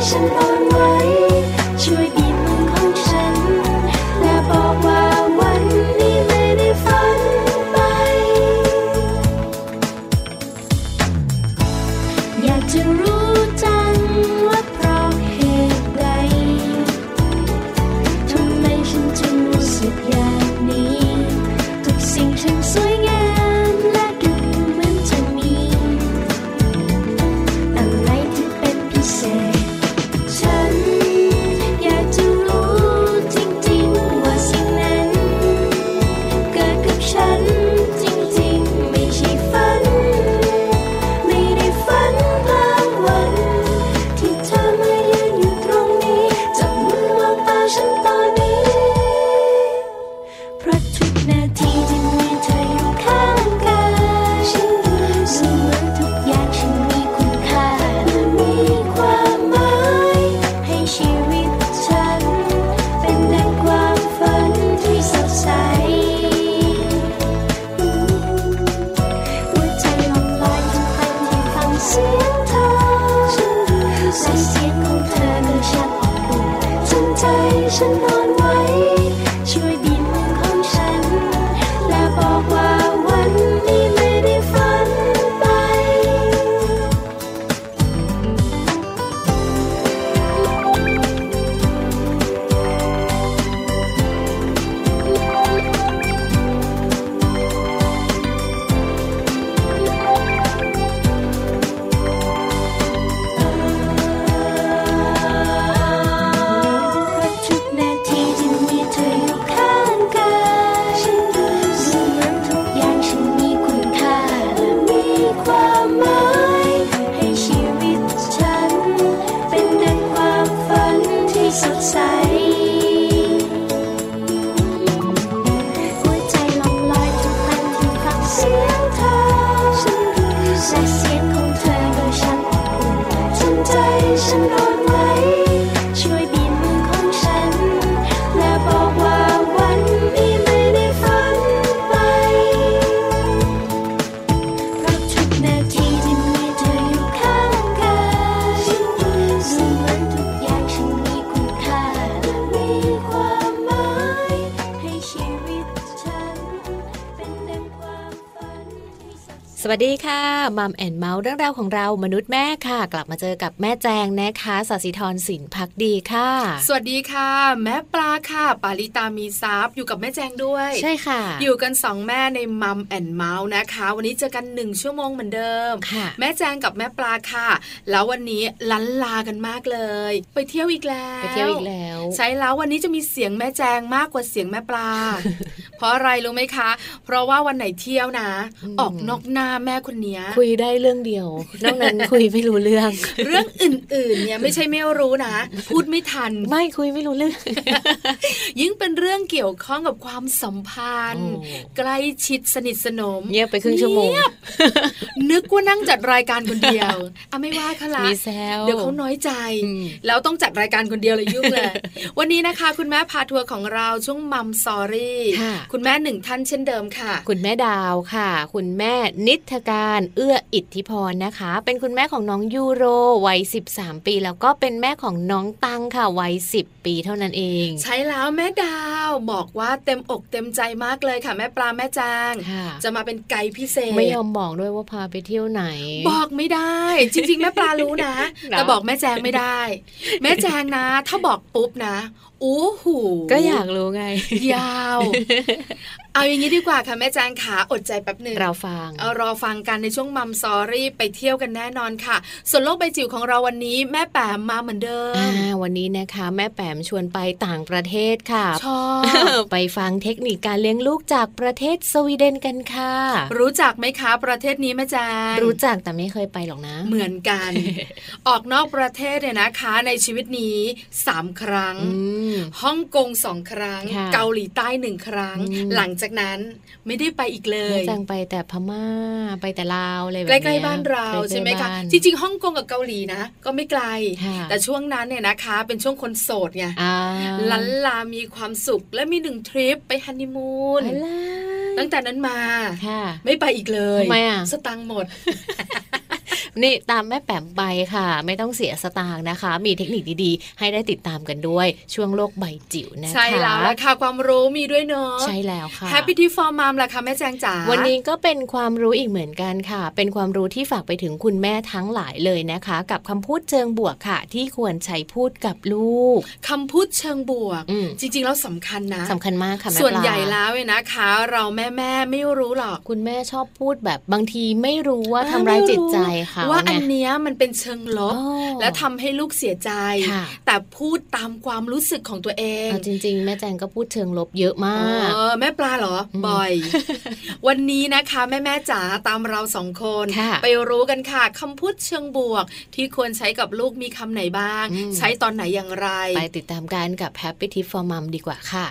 วั กลับมาเจอกับแม่แจงนะคะสัสิธรสินพักดีค่ะ สวัสดีค่ะ แม่ปลาค่ะ ปาลิตามีซับอยู่กับแม่แจงด้วย ใช่ค่ะ อยู่กันสองแม่ในมัมแอนเมาส์นะคะ วันนี้เจอกันหนึ่งชั่วโมงเหมือนเดิมค่ะแม่แจงกับแม่ปลาค่ะ แล้ววันนี้ลันลากันมากเลย ไปเที่ยวอีกแล้ว ไปเที่ยวอีกแล้ว ใช่แล้ววันนี้จะมีเสียงแม่แจงมากกว่าเสียงแม่ปลา เพราะอะไรรู้ไหมคะ เพราะว่าวันไหนเที่ยวนะอืมออกนอกหน้าแม่คนเนี้ยคุยได้เรื่องเดียวนอกนั้นคุยไม่รู้เรื่อง เรื่องอื่นๆเนี่ยไม่ใช่ไม่รู้นะ พูดไม่ทัน ไม่คุยไม่รู้เรื่อง ยิ่งเป็นเรื่องเกี่ยวข้องกับความสัมพันธ์โอ้ใกล้ชิดสนิทสนมเงียบไปครึ่งชั่วโมงเงียบนึกว่านั่งจัดรายการคนเดียวอะไม่ว่าเขาละมีแซวเดี๋ยวเขาน้อยใจอืมแล้วต้องจัดรายการคนเดียวเลยยุ่งเลย วันนี้นะคะ คุณแม่พาทัวร์ของเราช่วงมัมสอรี่ค่ะคุณแม่หนึ่งท่านเช่นเดิมค่ะ คุณแม่ดาวค่ะ คุณแม่นิทการเอื้ออิทธิพรนะคะ เป็นคุณแม่ของน้องยูโรวัย 13 ปี แล้วก็เป็นแม่ของน้องตังค่ะวัย 10 ปีเท่านั้นเอง ใช้แล้วแม่ดาวบอกว่าเต็มอกเต็มใจมากเลยค่ะ แม่ปลาแม่จางค่ะจะมาเป็นไกด์พิเศษ ไม่ยอมบอกด้วยว่าพาไปเที่ยวไหน บอกไม่ได้ จริงๆ แม่ปลารู้นะนะแต่บอกแม่แจงไม่ได้ แม่แจงนะ ถ้าบอกปุ๊บนะ โอ้โหก็อยากรู้ไง ยาว เอาอย่างนี้ดีกว่าค่ะแม่แจงขาอดใจแป๊บหนึ่งเราฟังเอารอฟังกันในช่วงมัมซอรี่ไปเที่ยวกันแน่นอนค่ะ ส่วนโลกใบจิ๋วของเราวันนี้แม่แปมมาเหมือนเดิอ่ามวันนี้นะคะ แม่แปมชวนไปต่างประเทศค่ะชอบไปฟังเทคนิคการเลี้ยงลูกจากประเทศสวีเดนกันค่ะ รู้จักไหมคะประเทศนี้แม่แจงรู้จักแต่ไม่เคยไปหรอกนะ เหมือนกัน ออกนอกประเทศเนี่ยนะคะ ในชีวิตนี้สามครั้งอืมฮ่องกงสองครั้งค่ะเกาหลีใต้หนึ่งครั้งอืมหลังจากนั้นไม่ได้ไปอีกเลแม่ยจังไปแต่พม่าไปแต่ลาวอะไรแบบใกเนี้ยล้ๆบ้านเราใกล้ๆใช่ไหมคะบ้านจริงๆฮ่องกงกับเกาหลีนะก็ไม่ไกลค่ะแต่ช่วงนั้นเนี่ยนะคะ เป็นช่วงคนโสดไงอ่าลันลามีความสุขและมีหนึ่งทริปไปฮันนีมูนอะไรตั้งแต่นั้นมาค่ะไม่ไปอีกเลยทำไมอะสตังค์หมด นี่ตามแม่แปมไปค่ะ ไม่ต้องเสียสตางค์นะคะ มีเทคนิคดีๆ ให้ได้ติดตามกันด้วยช่วงโลกใบจิ๋วนะคะใช่แล้วละค่ะความรู้มีด้วยเนาะใช่แล้วค่ะแฮปปี้ที่ฟอร์มามล่ะค่ะแม่แจงจ๋าวันนี้ก็เป็นความรู้อีกเหมือนกันค่ะ เป็นความรู้ที่ฝากไปถึงคุณแม่ทั้งหลายเลยนะคะ กับคำพูดเชิงบวกค่ะ ที่ควรใช้พูดกับลูกคำพูดเชิงบวกอืมจริงๆแล้วสำคัญนะสำคัญมากค่ะแม่ส่วนปลาใหญ่แล้วเนี่ยนะคะ เราแม่แม่ๆไม่รู้หรอก คุณแม่ชอบพูดแบบบางทีไม่รู้ว่าทำร้ายจิตใจเขาว่าอันเนี่ยเนี้ยมันเป็นเชิงลบอ๋อและทำให้ลูกเสียใจค่ะแต่พูดตามความรู้สึกของตัวเองเอาจริง ๆ แม่แจงก็พูดเชิงลบเยอะมากเออแม่ปลาเหรออมบ่อย วันนี้นะคะแม่แม่ๆจ๋าตามเราสองคนค่ะไปรู้กันค่ะคำพูดเชิงบวก ที่ควรใช้กับลูกมีคำไหนบ้างอืมใช้ตอนไหนอย่างไร ไปติดตามกันกับ Happy Tip for Mom ดีกว่าค่ะ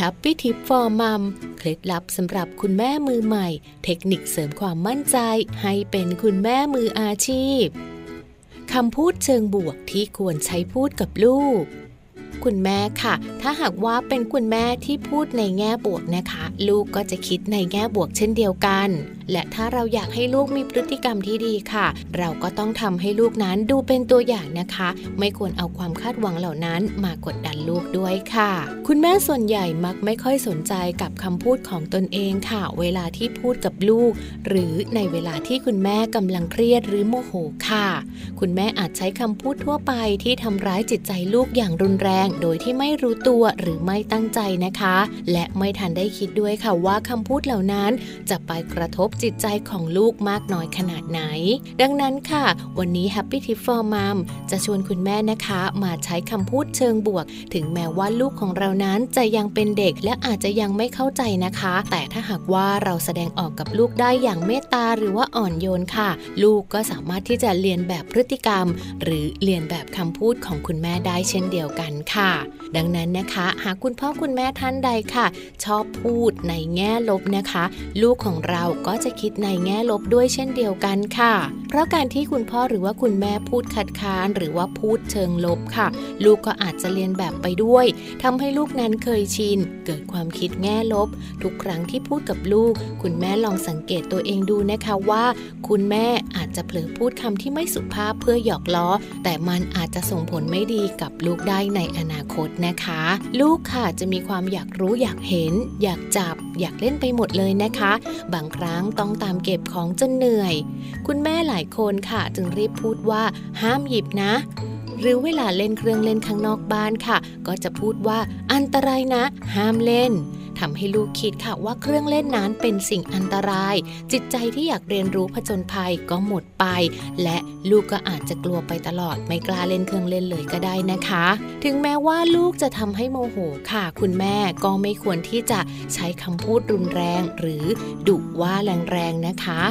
Happy Tip for Mom เคล็ดลับสำหรับคุณแม่มือใหม่ เทคนิคเสริมความมั่นใจ ให้เป็นคุณแม่มืออาชีพคำพูดเชิงบวกที่ควรใช้พูดกับลูก คุณแม่ค่ะ ถ้าหากว่าเป็นคุณแม่ที่พูดในแง่บวกนะคะ ลูกก็จะคิดในแง่บวกเช่นเดียวกัน และถ้าเราอยากให้ลูกมีพฤติกรรมที่ดีค่ะ เราก็ต้องทำให้ลูกนั้นดูเป็นตัวอย่างนะคะ ไม่ควรเอาความคาดหวังเหล่านั้นมากดดันลูกด้วยค่ะ คุณแม่ส่วนใหญ่มักไม่ค่อยสนใจกับคำพูดของตนเองค่ะ เวลาที่พูดกับลูก หรือในเวลาที่คุณแม่กำลังเครียดหรือโมโหค่ะ คุณแม่อาจใช้คำพูดทั่วไปที่ทำร้ายจิตใจลูกอย่างรุนแรงโดยที่ไม่รู้ตัวหรือไม่ตั้งใจนะคะ และไม่ทันได้คิดด้วยค่ะว่าคำพูดเหล่านั้น จะไปกระทบจิตใจของลูกมากน้อยขนาดไหน ดังนั้นค่ะ วันนี้ Happy Tip for Mom จะชวนคุณแม่นะคะ มาใช้คำพูดเชิงบวก ถึงแม้ว่าลูกของเรานั้นจะยังเป็นเด็กและอาจจะยังไม่เข้าใจนะคะ แต่ถ้าหากว่าเราแสดงออกกับลูกได้อย่างเมตตาหรือว่าอ่อนโยนค่ะ ลูกก็สามารถที่จะเรียนแบบพฤติกรรม หรือเรียนแบบคำพูดของคุณแม่ได้เช่นเดียวกันค่ะดังนั้นนะคะ หากคุณพ่อคุณแม่ท่านใดค่ะ ชอบพูดในแง่ลบนะคะ ลูกของเราก็จะคิดในแง่ลบด้วยเช่นเดียวกันค่ะ เพราะการที่คุณพ่อหรือว่าคุณแม่พูดคัดค้านหรือว่าพูดเชิงลบค่ะ ลูกก็อาจจะเรียนแบบไปด้วยทำให้ลูกนั้นเคยชิน เกิดความคิดแง่ลบ ทุกครั้งที่พูดกับลูก คุณแม่ลองสังเกตตัวเองดูนะคะว่า คุณแม่อาจจะเผลอพูดคำที่ไม่สุภาพเพื่อหยอกล้อ แต่มันอาจจะส่งผลไม่ดีกับลูกได้ในอนาคตนะคะ ลูกค่ะจะมีความอยากรู้อยากเห็น อยากจับ อยากเล่นไปหมดเลยนะคะ บางครั้งต้องตามเก็บของจนเหนื่อย คุณแม่หลายคนค่ะจึงรีบพูดว่าห้ามหยิบนะหรือเวลาเล่นเครื่องเล่นข้างนอกบ้านค่ะ ก็จะพูดว่าอันตรายนะ ห้ามเล่น ทำให้ลูกคิดค่ะว่าเครื่องเล่นนั้นเป็นสิ่งอันตราย จิตใจที่อยากเรียนรู้ผจญภัยก็หมดไป และลูกก็อาจจะกลัวไปตลอดไม่กล้าเล่นเครื่องเล่นเลยก็ได้นะคะ ถึงแม้ว่าลูกจะทำให้โมโหค่ะ คุณแม่ก็ไม่ควรที่จะใช้คำพูดรุนแรง หรือดุว่าแรงๆนะคะ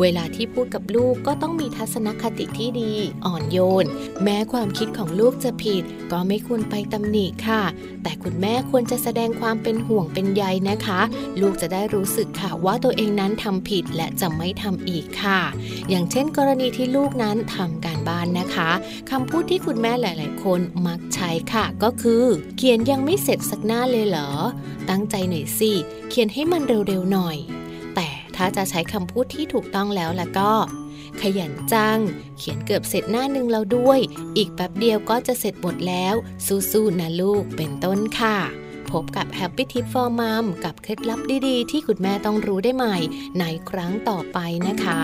เวลาที่พูดกับลูกก็ต้องมีทัศนคติที่ดี อ่อนโยน แม้ความคิดของลูกจะผิด ก็ไม่ควรไปตำหนิค่ะ แต่คุณแม่ควรจะแสดงความเป็นห่วงเป็นใยนะคะ ลูกจะได้รู้สึกค่ะว่าตัวเองนั้นทำผิดและจะไม่ทำอีกค่ะ อย่างเช่น กรณีที่ลูกนั้นทำการบ้านนะคะคำพูดที่คุณแม่หลาย ๆ คนมักใช้ค่ะ ก็คือ เขียนยังไม่เสร็จสักหน้าเลยเหรอ ตั้งใจหน่อยสิ เขียนให้มันเร็ว ๆ หน่อย ถ้าจะใช้คำพูดที่ถูกต้องแล้วล่ะก็ ขยันจัง เขียนเกือบเสร็จหน้าหนึ่งแล้วด้วย อีกแป๊บเดียวก็จะเสร็จหมดแล้ว สู้ๆนะลูกเป็นต้นค่ะพบกับ Happy Tip for Mom กับเคล็ดลับดีๆ ที่คุณแม่ต้องรู้ได้ใหม่ ในครั้งต่อไปนะคะ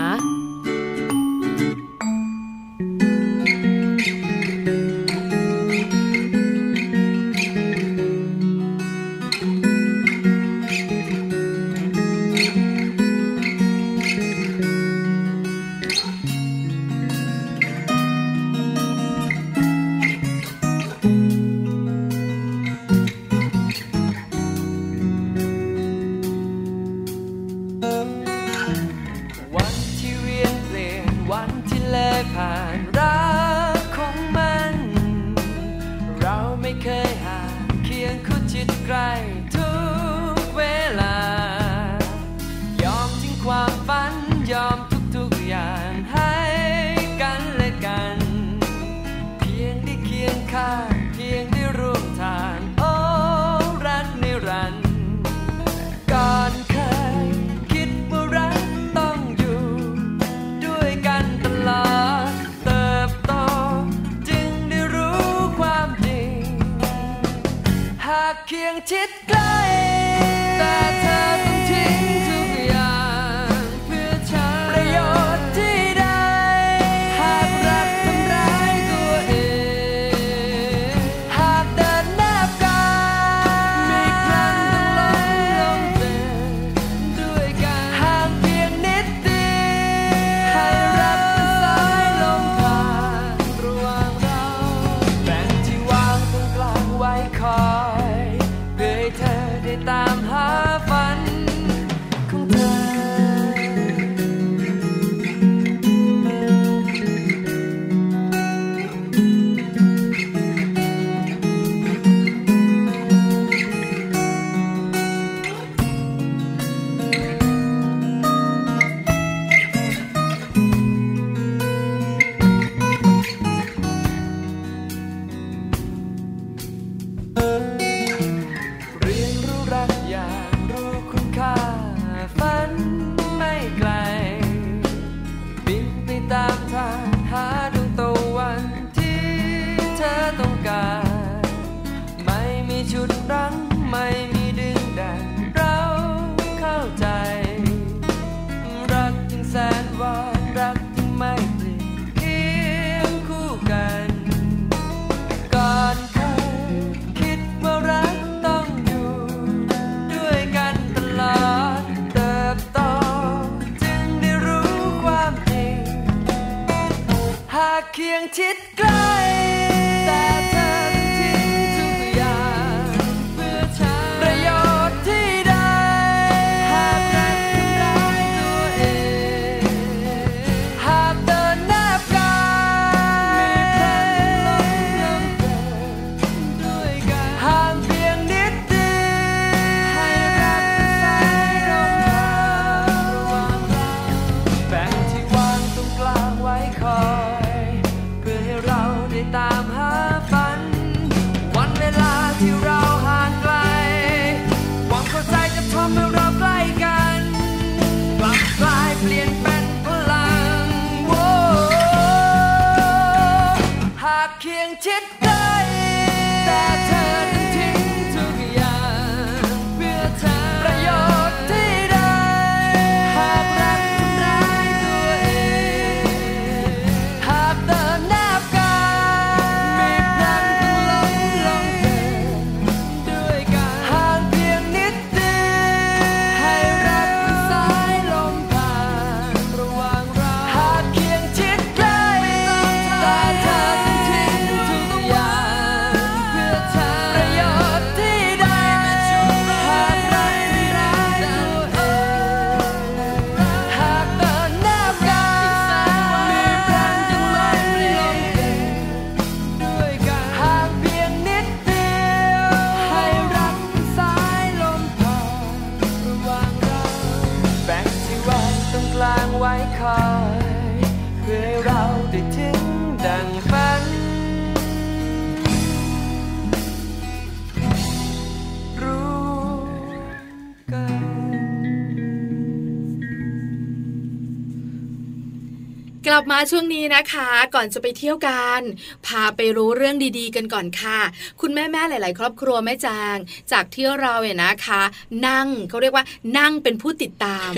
ช่วง นี้นะคะ ก่อนจะไปเที่ยวกัน พาไปรู้เรื่องดีๆ กันก่อนค่ะ คุณแม่แม่ๆหลาย ๆ ครอบครัวแม่จาง จากที่เราเนี่ยนะคะ นั่งเขาเรียกว่านั่งเป็นผู้ติดตาม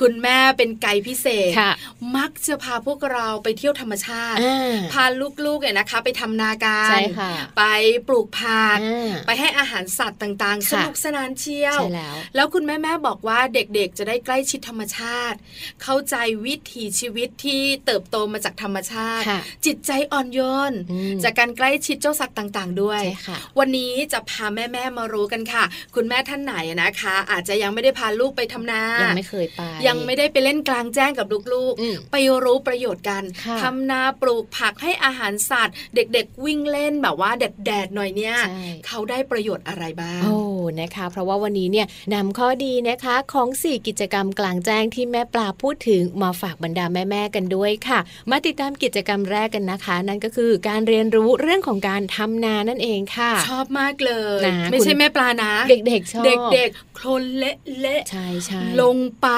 คุณแม่เป็นไกด์พิเศษค่ะมักจะพาพวกเราไปเที่ยวธรรมชาติอ่าพาลูกๆเนี่ยนะคะ ไปทำนาการใช่ค่ะไปปลูกผักอ่าไปให้อาหารสัตว์ต่างๆสค่ะนุกสนานเชียวใช่แล้วแล้วคุณแม่แม่ๆบอกว่าเด็กๆ จะได้ใกล้ชิดธรรมชาติ เข้าใจวิถีชีวิตที่เติบโตมาจากธรรมชาติค่ะจิตใจอ่อนโยนอืมจากการใกล้ชิดเจ้าสัตว์ต่างๆ ด้วยใช่ค่ะวันนี้จะพาแม่ๆมารู้กันค่ะ คุณแม่ท่านไหนนะคะ อาจจะยังไม่ได้พาลูกไปทำนายัยังไม่เคยไป ยังไม่ได้ไปเล่นกลางแจ้งกับลูกอืมๆไปรู้ประโยชน์กันค่ะทำนาปลูกผักให้อาหารสัตว์ เด็กๆวิ่งเล่นแบบว่าแดดๆหน่อยเนี่ยใช่เขาได้ประโยชน์อะไรบ้างโอ้นะคะ เพราะว่าวันนี้เนี่ยนำข้อดีนะคะของ 4 กิจกรรมกลางแจ้งที่แม่ปลาพูดถึงมาฝากบรรดาแม่ๆกันด้วยค่ะ มาติดตามกิจกรรมแรกกันนะคะ นั่นก็คือการเรียนรู้เรื่องของการทำนานั่นเองค่ะ ชอบมากเลยนะไม่คุณใช่แม่ปลานะเด็กๆชอบเด็กๆโคลนเละเละใช่ใช่ลงไป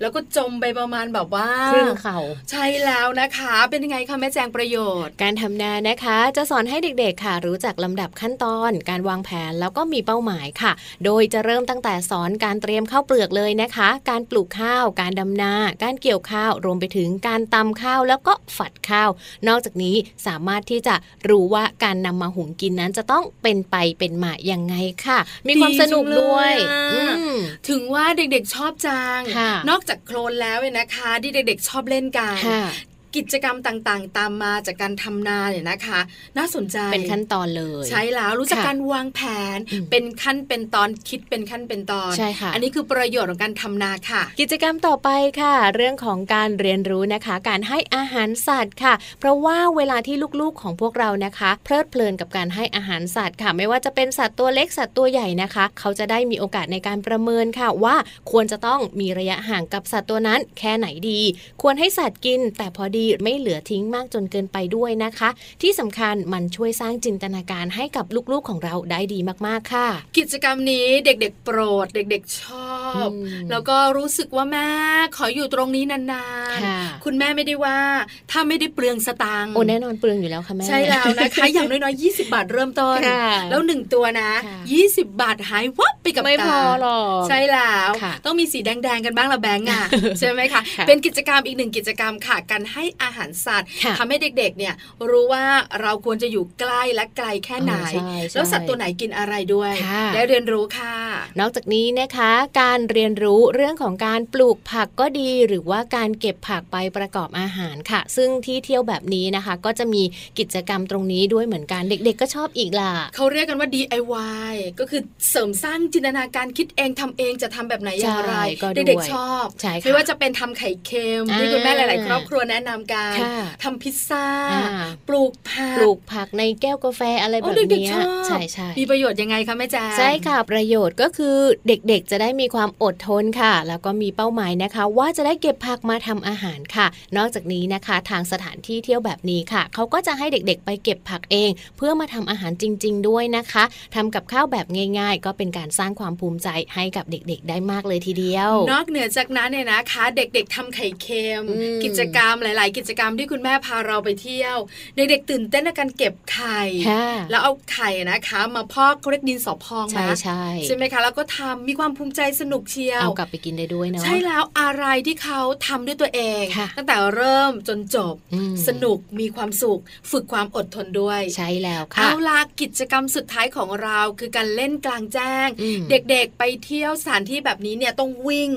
แล้วก็จมไปประมาณแบบว่าครึ่งเข่าใช่แล้วนะคะ เป็นยังไงคะแม่แจงประโยชน์ การทำนานะคะ จะสอนให้เด็กๆค่ะ รู้จักลำดับขั้นตอน การวางแผนแล้วก็มีเป้าหมายค่ะ โดยจะเริ่มตั้งแต่สอนการเตรียมข้าวเปลือกเลยนะคะ การปลูกข้าว การดำนา การเกี่ยวข้าวรวมไปถึงการตำข้าวแล้วก็ฝัดข้าว นอกจากนี้สามารถที่จะรู้ว่าการนำมาหุงกินนั้นจะต้องเป็นไปเป็นมาอย่างไงค่ะ มีความสนุกด้วยดีจังเลยอะอืมถึงว่าเด็กๆชอบจังค่ะนอกจากโคลนแล้วเนี่ยนะคะ ที่เด็กๆชอบเล่นกันค่ะ กิจกรรมต่างๆ ตามมาจากการทำนาเนี่ยนะคะ น่าสนใจเป็นขั้นตอนเลย ใช่แล้วรู้จักค่ะการวางแผนอืมเป็นขั้นเป็นตอนคิดเป็นขั้นเป็นตอนใช่ค่ะอันนี้คือประโยชน์ของการทำนาค่ะ กิจกรรมต่อไปค่ะ เรื่องของการเรียนรู้นะคะ การให้อาหารสัตว์ค่ะ เพราะว่าเวลาที่ลูกๆของพวกเรานะคะ เพลิดเพลินกับการให้อาหารสัตว์ค่ะ ไม่ว่าจะเป็นสัตว์ตัวเล็กสัตว์ตัวใหญ่นะคะ เขาจะได้มีโอกาสในการประเมินค่ะ ว่าควรจะต้องมีระยะห่างกับสัตว์ตัวนั้น แค่ไหนดี ควรให้สัตว์กินแต่พอดีไม่เหลือทิ้งมากจนเกินไปด้วยนะคะ ที่สำคัญมันช่วยสร้างจินตนาการให้กับลูกๆของเราได้ดีมากๆค่ะ กิจกรรมนี้เด็กๆ โปรด เด็กๆชอบอืมแล้วก็รู้สึกว่าแม่ขออยู่ตรงนี้นานค่ะๆคุณแม่ไม่ได้ว่า ถ้าไม่ได้เปลืองสตางค์โอ้แน่นอนเปลืองอยู่แล้วค่ะแม่ใช่แล้วนะคะอย่างน้อยๆ 20 บาทเริ่มต้นค่ะแล้วหนึ่งตัวนะค่ะ20 บาทหายวับไปกับไม่ตาพอหรอกใช่แล้วค่ะต้องมีสีแดงๆกันบ้างละแบงก์อะใช่ไหมคะค่ะเป็นกิจกรรมอีกหนึ่งกิจกรรมค่ะการให้อาหารสัตว์ค่ะทำให้เด็กๆ เนี่ยรู้ว่าเราควรจะอยู่ใกล้และไกลแค่ไหนเออใช่ใช่แล้วสัตว์ตัวไหนกินอะไรด้วยค่ะได้เรียนรู้ค่ะ นอกจากนี้นะคะ การเรียนรู้เรื่องของการปลูกผักก็ดี หรือว่าการเก็บผักไปประกอบอาหารค่ะ ซึ่งที่เที่ยวแบบนี้นะคะ ก็จะมีกิจกรรมตรงนี้ด้วยเหมือนกันเด็ก ๆ ก็ชอบอีกล่ะเขาเรียกกันว่า DIY ก็คือเสริมสร้างจินตนาการคิดเองทำเองจะทำแบบไหนอย่างไรใช่ก็ด้วยเด็กๆชอบใช่ค่ะไม่ว่าจะเป็นทำไข่เค็มอ่าที่คุณแม่หลาย ๆ ครอบครัวแนะนำกันค่ะทำพิซซ่าอ่าปลูกผักปลูกผักในแก้วกาแฟอะไรโอ้แบบเด็กเนี้ๆยชอบใช่ใช่มีประโยชน์ยังไงคะแม่แจ๊ใช่ค่ะประโยชน์ก็คือเด็กๆจะได้มีความอดทนค่ะ แล้วก็มีเป้าหมายนะคะ ว่าจะได้เก็บผักมาทำอาหารค่ะ นอกจากนี้นะคะ ทางสถานที่เที่ยวแบบนี้ค่ะ เขาก็จะให้เด็กๆ ไปเก็บผักเอง เพื่อมาทำอาหารจริง ๆ ด้วยนะคะทำกับข้าวแบบง่าย ๆ ก็เป็นการสร้างความภูมิใจให้กับเด็กๆ ได้มากเลยทีเดียว นอกเหนือจากนั้นเนี่ยนะคะ เด็กๆทำไข่เค็มอืมกิจกรรมหลายๆกิจกรรมที่คุณแม่พาเราไปเที่ยวเด็กๆตื่นเต้นในการเก็บไข่ค่ะแล้วเอาไข่นะคะ มาพอกเขาเรียกดินสอพองใช่นะใช่ใช่ไหมคะแล้วก็ทำมีความภูมิใจสนุกเชียวเอากลับไปกินได้ด้วยเนาะใช่แล้วอะไรที่เขาทำด้วยตัวเองค่ะตั้งแต่เริ่มจนจบอืมสนุกมีความสุข ฝึกความอดทนด้วยใช่แล้วค่ะเอาล่ะกิจกรรมสุดท้ายของเราคือการเล่นกลางแจ้งอืมเด็กๆไปเที่ยวสถานที่แบบนี้เนี่ยต้องวิ่ง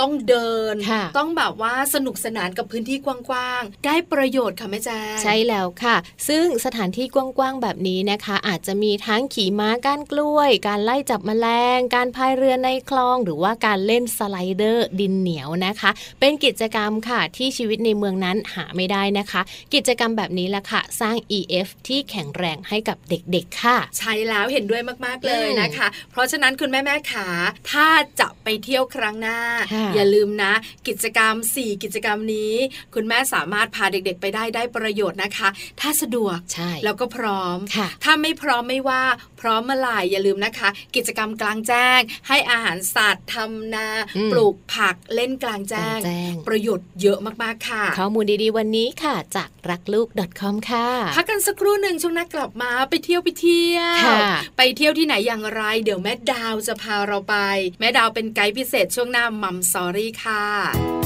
ต้องเดินค่ะต้องแบบว่าสนุกสนานกับพื้นที่กว้างางๆ ได้ประโยชน์ค่ะแม่แจ้งใช่แล้วค่ะ ซึ่งสถานที่กว้างๆแบบนี้นะคะ อาจจะมีทั้งขี่ม้าก้านกล้วย การไล่จับแมลง การพายเรือในคลอง หรือว่าการเล่นสไลเดอร์ดินเหนียวนะคะ เป็นกิจกรรมค่ะที่ชีวิตในเมืองนั้นหาไม่ได้นะคะ กิจกรรมแบบนี้แหละค่ะ สร้าง EF ที่แข็งแรงให้กับเด็กๆค่ะ ใช่แล้วเห็นด้วยมากๆเลยอืมนะคะ เพราะฉะนั้นคุณแม่แม่ๆขาถ้าจะไปเที่ยวครั้งหน้าค่ะอย่าลืมนะ กิจกรรม 4 กิจกรรมนี้ คุณแม่สามารถพาเด็กๆ ไปได้ได้ประโยชน์นะคะ ถ้าสะดวกใช่แล้วก็พร้อมค่ะถ้าไม่พร้อมไม่ว่า พร้อมเมื่อไหร่อย่าลืมนะคะ กิจกรรมกลางแจ้ง ให้อาหารสัตว์ทำนาอืมปลูกผักเล่นกลางแจ้งกลางแจ้ง ประโยชน์เยอะมากๆค่ะ ข้อมูลดีๆ วันนี้ค่ะ จากรักลูก .com ค่ะพักกันสักครู่หนึ่งช่วงหน้ากลับมาไปเที่ยวไปเที่ยวค่ะไปเที่ยวที่ไหนอย่างไร เดี๋ยวแม่ดาวจะพาเราไป แม่ดาวเป็นไกด์พิเศษช่วงหน้ามัมสอรี่ค่ะ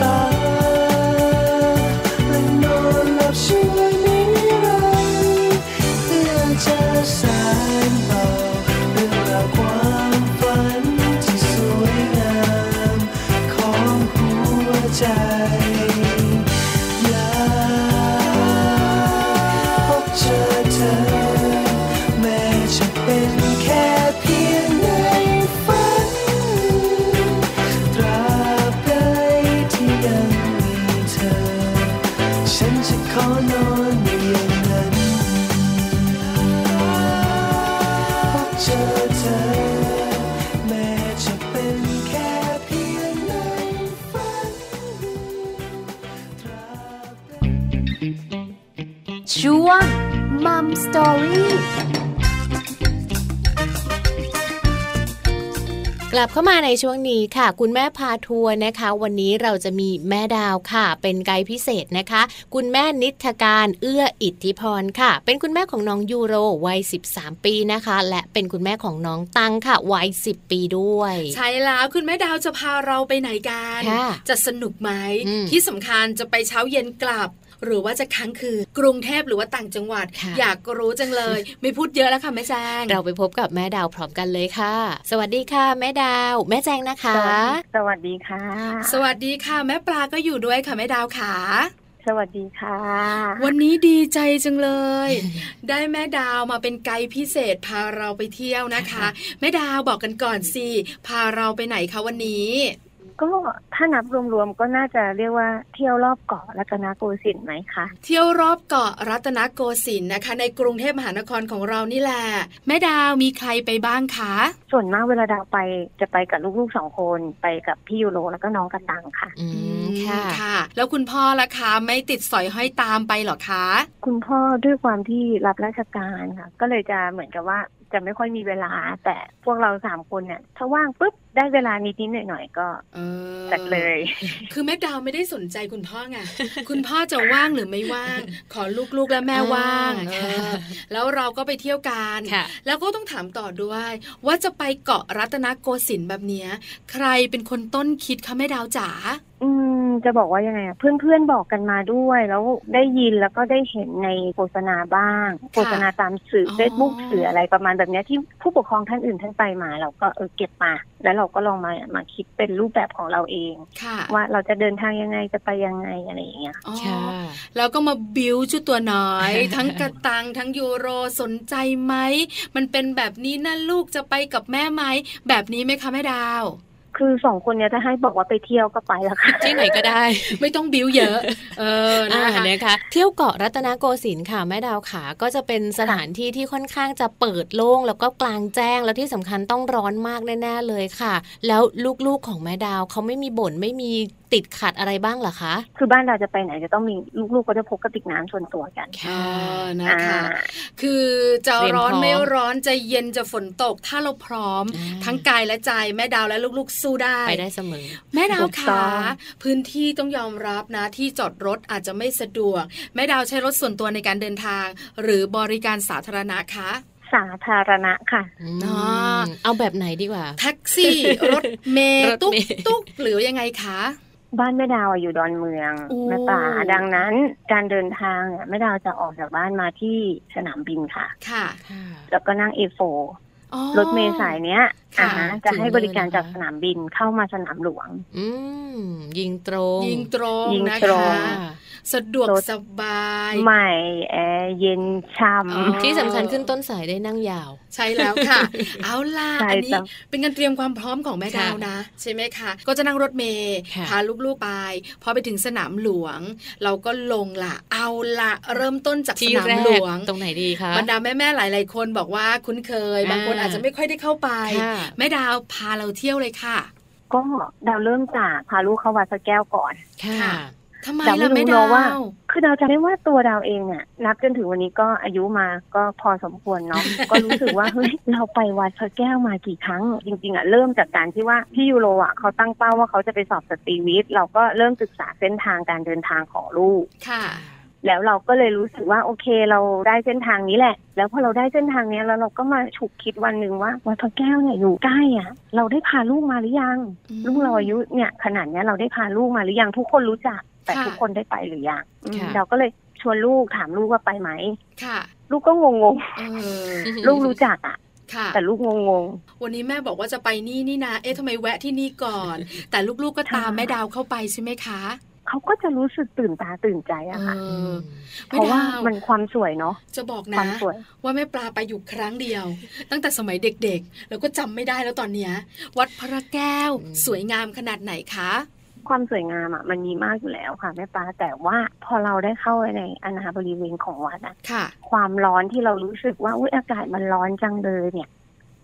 า ลับเข้ามาในช่วงนี้ค่ะ คุณแม่พาทัวร์นะคะ วันนี้เราจะมีแม่ดาวค่ะ เป็นไกด์พิเศษนะคะ คุณแม่นิทการเอื้ออิทธิพรค่ะ เป็นคุณแม่ของน้องยูโรวัย 13 ปีนะคะ และเป็นคุณแม่ของน้องตังค่ะวัย 10 ปีด้วย ใช่แล้วคุณแม่ดาวจะพาเราไปไหนกันค่ะจะสนุกไหมอืมที่สำคัญจะไปเช้าเย็นกลับ หรือว่าจะค้างคืนกรุงเทพหรือว่าต่างจังหวัดค่ะอยากรู้จังเลย ไม่พูดเยอะแล้วค่ะแม่แจง เราไปพบกับแม่ดาวพร้อมกันเลยค่ะ สวัสดีค่ะ แม่ดาว แม่แจงนะคะ สวัสดีค่ะ สวัสดีค่ะ แม่ปลาก็อยู่ด้วยค่ะแม่ดาวขาสวัสดีค่ะ วันนี้ดีใจจังเลย ได้แม่ดาวมาเป็นไกด์พิเศษพาเราไปเที่ยวนะคะ แม่ดาวบอกกันก่อนสิ พาเราไปไหนคะวันนี้ ก็ถ้านับรวมๆก็น่าจะเรียกว่าเที่ยวรอบเกาะรัตนโกสินทร์ไหมคะเที่ยวรอบเกาะรัตนโกสินทร์นะคะ ในกรุงเทพมหานครของเรานี่แหละแม่ดาวมีใครไปบ้างคะส่วนมากเวลาดาวไปจะไปกับลูกๆสองคนไปกับพี่ยูโรแล้วก็น้องกระตังค่ะ อืมค่ะค่ะ แล้วคุณพ่อล่ะคะไม่ติดสอยห้อยตามไปเหรอคะ คุณพ่อด้วยความที่รับราชการค่ะ ก็เลยจะเหมือนกับว่า จะไม่ค่อยมีเวลา แต่พวกเราสามคนเนี่ยถ้าว่างปุ๊บได้เวลานิดๆหน่อยๆก็เออจัดเลย คือแม่ดาวไม่ได้สนใจคุณพ่อไงคุณพ่อจะว่างหรือไม่ว่าง ขอลูกๆและแม่ว่างอ่าเออแล้วเราก็ไปเที่ยวกันค่ะแล้วก็ต้องถามต่อด้วย ว่าจะไปเกาะรัตนโกสินทร์แบบเนี้ย ใครเป็นคนต้นคิดคะแม่ดาวจ๋าอืม จะบอกว่ายังไงอะเพื่อนๆบอกกันมาด้วย แล้วได้ยินแล้วก็ได้เห็นในโฆษณาบ้าง โฆษณาตามสื่อเฟซบุ๊กสื่ออะไรประมาณแบบเนี้ยที่ผู้ปกครองท่านอื่นท่านไปมา เราก็เออเก็บมา แล้วเราก็ลองมามาคิดเป็นรูปแบบของเราเองค่ะว่าเราจะเดินทางยังไงจะไปยังไงอะไรอย่างเงี้ยอ๋อค่ะแล้วก็มาบิวชุดตัวน้อย ทั้งกระตังทั้งยูโรสนใจไหมมันเป็นแบบนี้นะลูกจะไปกับแม่ไหมแบบนี้ไหมคะแม่ดาว คือสองคนเนี้ยถ้าให้บอกว่าไปเที่ยวก็ไปแล้วค่ะที่ไหนก็ได้ ไม่ต้องบิวเยอะ เอออ่านะคะนะคะเที่ยวเกาะรัตนโกสินทร์ค่ะแม่ดาวขาก็จะเป็นสถานที่ที่ค่อนข้างจะเปิดโล่งแล้วก็กลางแจ้งแล้วที่สำคัญต้องร้อนมากแน่ๆเลยค่ะ แล้วลูกๆของแม่ดาวเขาไม่มีบ่นไม่มี ติดขัดอะไรบ้างเหรอคะ คือบ้านเราจะไปไหนจะต้องมีลูกๆก็จะพกกระติกน้ำส่วนตัวกันเออนะอ่าคะคือจะเตรียมร้อนพร้อมไม่ร้อนจะเย็นจะฝนตก ถ้าเราพร้อมอ่าทั้งกายและใจแม่ดาวและลูกๆ สู้ได้ไปได้เสมอ แม่ดาวถูกต้ขาองพื้นที่ต้องยอมรับนะที่จอดรถอาจจะไม่สะดวก แม่ดาวใช้รถส่วนตัวในการเดินทาง หรือบริการสาธารณะคะสาธารณะค่ะอืมอ๋อเอาแบบไหนดีกว่า แท็กซี่ รถเมล์รถตุ๊กเมล์ตุ๊กหรือยังไงคะ บ้านแม่ดาวอะอยู่ดอนเมืองโอ้แม่ป่าดังนั้นการเดินทางเนี่ยแม่ดาวจะออกจากบ้านมาที่สนามบินค่ะ ค่ะค่ะแล้วก็นั่ง A4 อ๋อ รถเมล์สายเนี้ยค่ะอ่าฮะจะให้บริการถึงเลยนะคะจากสนามบินเข้ามาสนามหลวง อืมยิงตรง ยิงตรงยิงนะตรงคะสะดวกรถสบาย ใหม่แอร์เย็นช่อ๋อำที่สำคัญขึ้นต้นสายได้นั่งยาว ใช่แล้วค่ะ เอาล่ะใช่อันนี้จ้ะเป็นการเตรียมความพร้อมของแม่ค่ะดาวนะ ใช่ไหมคะ ก็จะนั่งรถเมย์ค่ะพาลูกๆไป พอไปถึงสนามหลวง เราก็ลงละเอาละเริ่มต้นจากสที่นามแรหลกวงตรงไหนดีคะบรรดาแม่ๆหลาย ๆ คนบอกว่าคุ้นเคยอ่าบางคนอาจจะไม่ค่อยได้เข้าไปค่ะแม่ดาวพาเราเที่ยวเลยค่ะ ก็ดาวเริ่มจากพาลูกเข้าวัดพระแก้วก่อน ค่ะค่ะทำไมดาวล่ะไม่แม่รู้ดาเนอะว่าวคือดาวจำได้ว่าตัวดาวเองเนี่ยนับจนถึงวันนี้ก็อายุมาก็พอสมควรเนาะก็รู้สึกว่าเฮ้ยเราไปวัดพระแก้วมากี่ครั้ง จริงๆอะเริ่มจากการที่ว่าพี่ยูโรอะเขาตั้งเป้าว่าเขาจะไปสอบสตรีวิทย์เราก็เริ่มศึกษาเส้นทางการเดินทางของลูกค่ะ แล้วเราก็เลยรู้สึกว่าโอเคเราได้เส้นทางนี้แหละ แล้วพอเราได้เส้นทางเนี้ยแล้วเราก็มาฉุกคิดวันหนึ่งว่าวัดพระแก้วเนี่ยอยู่ใกล้อะ เราได้พาลูกมาหรือยังอืมลูกเราอายุเนี่ยขนาดเนี้ยเราได้พาลูกมาหรือยังทุกคนรู้จัก แต่ค่ะทุกคนได้ไปหรือยังอืมค่ะเราก็เลยชวนลูกถามลูกว่าไปไหมค่ะลูกก็งงเออๆลูกรู้จักอะค่ะแต่ลูกงงวันนี้แม่บอกว่าจะไปนี่นี่นะ เอ๊ะทำไมแวะที่นี่ก่อน แต่ลูกๆก็ตามค่ะแม่ดาวเข้าไปใช่ไหมคะๆ เขาก็จะรู้สึกตื่นตาตื่นใจอะค่ะเออเพแม่ราะว่าดาวมันความสวยเนาะจะบอกควานะมสวยว่าแม่ปลาไปอยู่ครั้งเดียว ตั้งแต่สมัยเด็กๆ แล้วก็จำไม่ได้แล้วตอนเนี้ย วัดพระแก้วอืมสวยงามขนาดไหนคะความสวยงามอะมันมีมากอยู่แล้วค่ะแม่ปลาแต่ว่าพอเราได้เข้าไปในอาณาบริเวณของวัดอะค่ะความร้อนที่เรารู้สึกว่าอุ้ยอากาศมันร้อนจังเลยเนี่ย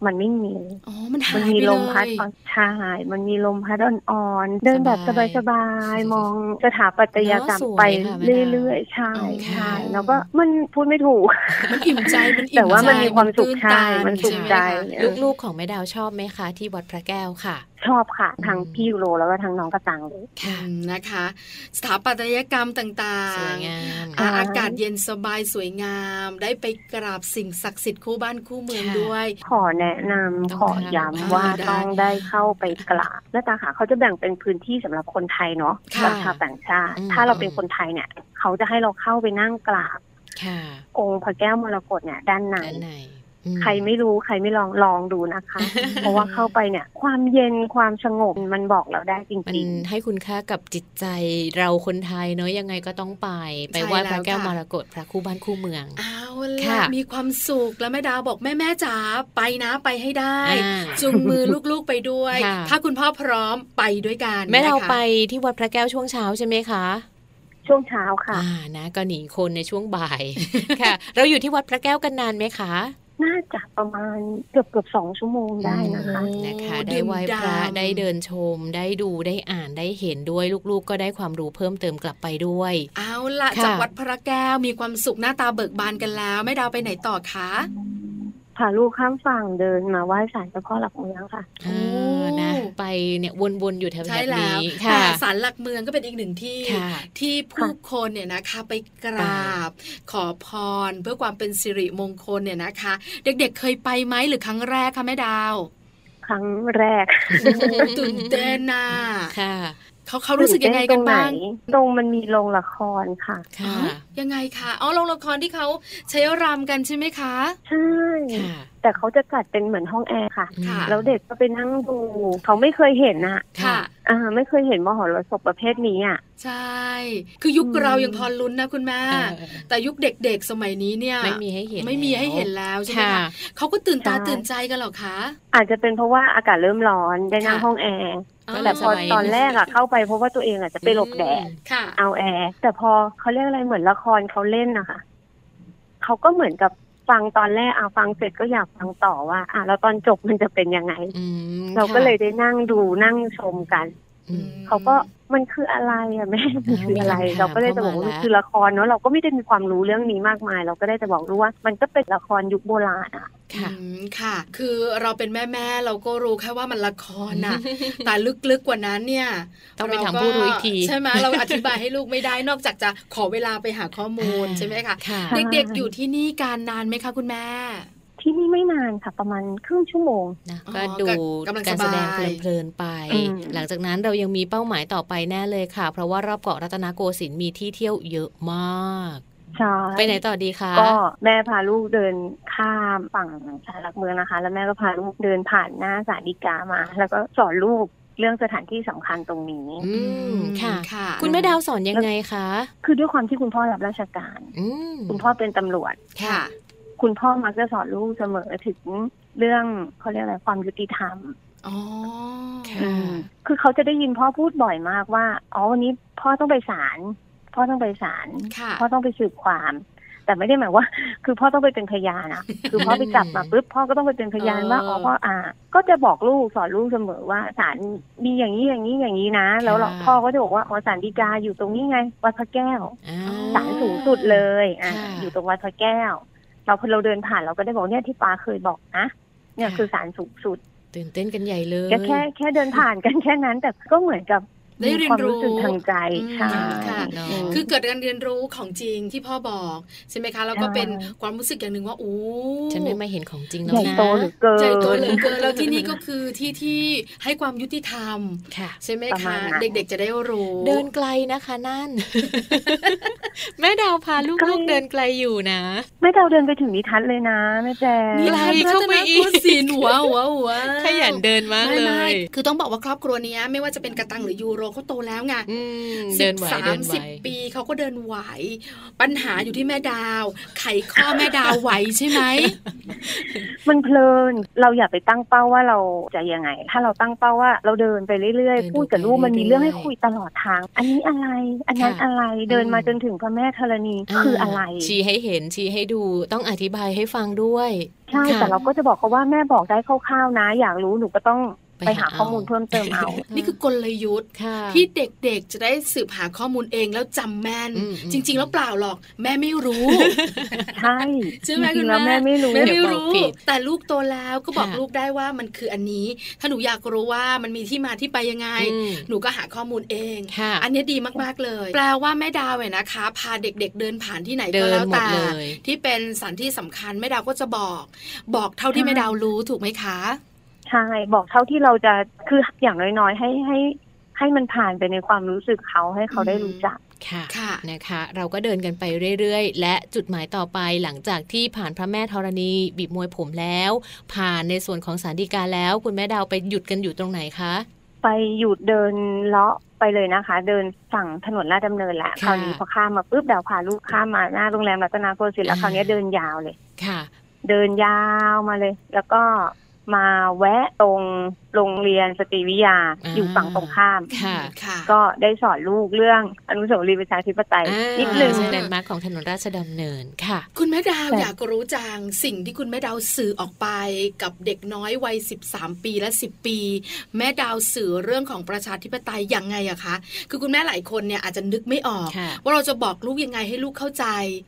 มันไม่มีอ๋อมันหามันยมีไปลเลมพัดยอ่อนใช่มันมีลมพัดอ่อนๆเดินแบบสบายสบายๆมองสถาปัตยกรรมเนอะสวยไปค่ะแม่ดาเรื่อยๆใช่อ๋อใช่ค่ะแล้วก็มันพูดไม่ถูก มันอิ่มใจมันอิ่มแต่ว่ามันใจมีความสุขตื้นใช่ตันมันสุขช่ไหใจคะเออลูกๆของแม่ดาวชอบไหมคะ ที่วัดพระแก้วค่ะ ชอบค่ะอืมทั้งพี่ยูโรแล้วก็ทั้งน้องกระตังเลยอืมนะคะ สถาปัตยกรรมต่างสวยงามอ่าอากาศเย็นสบายสวยงาม ได้ไปกราบสิ่งศักดิ์สิทธิ์คู่บ้านคู่เมืองค่ะด้วย ขอแนะนำต้องขอย้ำว่าได้ต้องได้เข้าไปกราบหน้าตาค่ะเขาจะแบ่งเป็นพื้นที่สำหรับคนไทยเนาะค่ะกับชาวต่างชาติอืมถ้าเราเป็นคนไทยเนี่ยเขาจะให้เราเข้าไปนั่งกราบค่ะองค์พระแก้วมรกตเนี่ยด้านในด้าน ในอืใครไม่รู้ใครไม่ลองลองดูนะคะ เพราะว่าเข้าไปเนี่ย ความเย็นความสงบมันบอกเราได้จมันริงให้คุณค่ากับจิตใจเราคนไทยเนอะยังไงก็ต้องไป ไปใช่ไหว้พระแล้วแก้วค่ะมรกตพระคู่บ้านคู่เมืองเอาค่ะละมีความสุขแล้วแม่ดาวบอกแม่แม่จ๋าไปนะไปให้ได้อ่าจูงมือลูกๆไปด้วยค่ะถ้าคุณพ่อพร้อมไปด้วยกันแม่ดาวนะคะไปที่วัดพระแก้วช่วงเช้าใช่ไหมคะๆช่วงเช้าค่ะอ่านะก็หนีคนในช่วงบ่ายค่ะ เราอยู่ที่วัดพระแก้วกันนานไหมคะ น่าจะประมาณเกือบเกือบสองชั่วโมงได้นะคะโอ้นะคะดื่ได้มไหว้พระด่ำได้เดินชม ได้ดูได้อ่านได้เห็นด้วยลูกๆ ก็ได้ความรู้เพิ่มเติมกลับไปด้วย เอาละค่ะจากวัดพระแก้วมีความสุขหน้าตาเบิกบานกันแล้วแม่ดาวไปไหนต่อคะ พาลูกข้ามฝั่งเดินมาไหว้ศาลเจ้าพ่อหลักเมืองค่ะอ่านะไปเนี่ยวนๆอยู่แถวใช่ๆแล้วนี้แต่ค่ะศาลหลักเมืองก็เป็นอีกหนึ่งที่ค่ะที่ผู้คนเนี่ยนะคะไปกราบ ขอพร เพื่อความเป็นสิริมงคลเนี่ยนะคะ เด็กๆเคยไปไหมหรือครั้งแรกคะแม่ดาว ครั้งแรกโอ้ตื่นเต้นน่ะค่ะ เขาเขารู้สึกยังไงกันบ้างตรไหตรงมันมีโรงละครค่ะ ค่ะอ๋อยังไงคะอ๋อโรงละครที่เขาใช้รำกันใช่ไหมคะ ใช่ค่ะแต่เขาจะจัดเป็นเหมือนห้องแอร์ค่ะค่ะ แล้วเด็กก็ไปนั่งดู เขาไม่เคยเห็นอะค่ะอ่าไม่เคยเห็นมหรสพประเภทนี้อะ ใช่ คือยุคอืมเรายังพอลุ้นนะคุณแม่เออแต่ยุคเด็กๆสมัยนี้เนี่ยไม่มีให้เห็น ไม่มีให้เห็นแล้วใช่ไหมค่ะคะเขาก็ตื่นตาใช่ตื่นใจกันเหรอคะ อาจจะเป็นเพราะว่าอากาศเริ่มร้อนได้นั่งค่ะห้องแอร์อ๋อ แต่พอสบายตอนแรกอะเข้าไปเพราะว่าตัวเองอะจะไปหลบแดดค่ะเอาแอร์แต่พอเขาเรียกอะไรเหมือนละครเขาเล่นนะคะเขาก็เหมือนกับฟังตอนแรกอะฟังเสร็จก็อยากฟังต่อว่า อะแล้วตอนจบมันจะเป็นยังไงอืมเราก็ค่ะเลยได้นั่งดูนั่งชมกันอืม เขาก็มันคืออะไรอะแม่มันคืออะไรมีคำถามเราก็เลยจะบอกว่าเข้ามามันคือละครเนาะเราก็ไม่ได้มีความรู้เรื่องนี้มากมาย เราก็ได้แต่บอกรู้ว่า มันก็เป็นละครยุคโบราณอะค่ะอืมค่ะ คือเราเป็นแม่แม่ๆเราก็รู้แค่ว่ามันละครน่ะแต่ลึกๆกว่านั้นเนี่ยต้องไปถามเาผู้รู้อีกทีใช่ไหมเราอธิบายให้ลูกไม่ได้นอกจากจะขอเวลาไปหาข้อมูลอ่าใช่ไหมคะค่ะเด็กๆอยู่ที่นี่การนานไหมคะคุณแม่ ที่นี่ไม่นานค่ะ ประมาณครึ่งชั่วโมงนะอ๋อก็ดูกำลังการแสดงสบายเพลินๆไปอืมหลังจากนั้นเรายังมีเป้าหมายต่อไปแน่เลยค่ะ เพราะว่ารอบเกาะรัตนโกสินทร์มีที่เที่ยวเยอะมากใช่ไปไหนต่อดีคะก็แม่พาลูกเดินข้ามฝั่งสารหลักเมืองนะคะ แล้วแม่ก็พาลูกเดินผ่านหน้าสารดีกามา แล้วก็สอนลูกเรื่องสถานที่สำคัญตรงนี้ อืมค่ะค่ะ คุณแม่ดาวสอนยังไงคะ คือด้วยความที่คุณพ่อรับราชการ อืมคุณพ่อเป็นตำรวจ ค่ะ คุณพ่อมักจะสอนลูกเสมอถึงเรื่องเขาเรียกอะไรความยุติธรรมอ๋อค่ะอืมคือเขาจะได้ยินพ่อพูดบ่อยมากว่าอ๋อวันนี้พ่อต้องไปศาลพ่อต้องไปศาลค่ะพ่อต้องไปสืบความ แต่ไม่ได้หมายว่า คือพ่อต้องไปเป็นพยานอะคือพ่อไปจับมาปุ๊บพ่อก็ต้องไปเป็นพยานว่าอ๋อพ่ออ่า ก็จะบอกลูกสอนลูกเสมอว่าศาลมีอย่างนี้อย่างนี้อย่างนี้นะ แล้วเราพ่อก็จะบอกว่าอ๋อศาลฎีกาอยู่ตรงนี้ไง วัดพระแก้วอ่าศาลสูงสุดเลยอ่าค่ะอยู่ตรงวัดพระแก้ว เราพอเราเดินผ่านเราก็ได้บอกเนี่ยที่ป้าเคยบอกนะเนี่ยค่ะคือศาลสูงสุดตื่นเต้นกันใหญ่เลยแค่แค่แค่เดินผ่านกันแค่นั้น แต่ก็เหมือนกับ ได้มีเรียนความรู้สึกรู้ทางใจอืมใช่ค่ะเนอะมคือเกิดการเรียนรู้ของจริงที่พ่อบอกใช่ไหมคะแล้วก็ใช่เป็นความรู้สึกอย่างหนึ่งว่าโอ้ฉันได้มาเห็นของจริงแล้วใหญ่นะโตเหลือเกินใจโตเหลือเกินแล้วที่นี่ก็คือที่ที่ให้ความยุติธรรมค่ะใช่ไหมประมาคะณนั้นเด็กๆจะได้รู้ เดินไกลนะคะนั่น แม่ดาวพาลูกๆเดินไกลอยู่นะแม่ดาวเดินไปถึงนิทัศน์เลยนะแม่แจงนี่ไกลทัศเข้าไปนอีโกกสินทร์หัวหัวหัวขยันเดินมากไม่เลไม่ยคือต้องบอกว่าครอบครัวเนี้ยไม่ว่าจะเป็นกระตังหรือยูโรเขาโตแล้วไงอืมสิเดิบนไหวสาเดิมนไหวสิบปีเขาก็เดินไหว ปัญหาอยู่ที่แม่ดาว ไขข้อแม่ดาวไหวใช่ไหมมันเพลินเราอย่าไปตั้งเป้าว่าเราจะยังไง ถ้าเราตั้งเป้าว่าเราเดินไปเรื่อยเดินๆพูดกับลูกไปมันมีเรื่อยๆเรื่องให้คุยตลอดทาง อันนี้อะไร อันนั้นค่ะอะไรเดินมาอืมจนถึงพระแม่ธรณีคืออะไร ชี้ให้เห็นชี้ให้ดูต้องอธิบายให้ฟังด้วยใช่ค่ะแต่เราก็จะบอกเขาว่าแม่บอกได้คร่าวๆนะ อยากรู้หนูก็ต้อง ไปไปหาหาข้อมูลเอาเพิ่มเติมเอา นี่คือกลยุทธ์ค่ะที่เด็กๆจะได้สืบหาข้อมูลเองแล้วจำแม่นอืมอืมจริง ๆ แล้วเปล่าหรอก แม่ไม่รู้ใช่ใช่ไหมจคุริณงๆแล้วแม่แม่ไม่รู้แม่เดี๋ไม่ยวบอกรู้ผิดแต่ลูกโตแล้วก็บอกค่ะลูกได้ว่ามันคืออันนี้ ถ้าหนูอยากรู้ว่ามันมีที่มาที่ไปยังไงอืมหนูก็หาข้อมูลเองค่ะอันนี้ดีมากๆเลย แปลว่าแม่ดาวเนี่ยนะคะ พาเด็ก ๆ เดินผ่านที่ไหนเดิก็นแล้วหมดแต่เลยที่เป็นสถานที่สำคัญแม่ดาวก็จะบอก บอกเท่าที่แม่ดาวรู้ถูกไหมคะ ใช่บอกเท่าที่เราจะคืออย่างน้อยๆให้ให้ให้มันผ่านไปในความรู้สึกเขาให้เขาได้รู้จักค่ะค่ะนะคะ เราก็เดินกันไปเรื่อยๆ และจุดหมายต่อไปหลังจากที่ผ่านพระแม่ธรณีบีบมวยผมแล้ว ผ่านในส่วนของสารดีกาแล้ว คุณแม่ดาวไปหยุดกันอยู่ตรงไหนคะ ไปหยุดเดินเลาะไปเลยนะคะ เดินฝั่งถนนลาดดำเนินแหละค่ะคราวนี้พอข้ามมาปุ๊บดาวพาลูกข้ามมาหน้าโรงแรมรัตนาโกสินทร์แล้วอ่าคราวนี้เดินยาวเลยค่ะ เดินยาวมาเลย แล้วก็ มาแวะตรงโรงเรียนสตรีวิทยาอ่าอยู่ฝั่งตรงข้ามค่ะค่ะก็ได้สอนลูกเรื่องอนุสาวรีย์ประชาธิปไตยอ่านิดนึงใช่แลนด์มาร์คของถนนราชดำเนินค่ะ คุณแม่ดาวแต่อยากรู้จังสิ่งที่คุณแม่ดาวสื่อออกไปกับเด็กน้อยวัย 13 ปีและ 10 ปี แม่ดาวสื่อเรื่องของประชาธิปไตยยังไงอะคะ คือคุณแม่หลายคนเนี่ยอาจจะนึกไม่ออกค่ะว่าเราจะบอกลูกยังไงให้ลูกเข้าใจ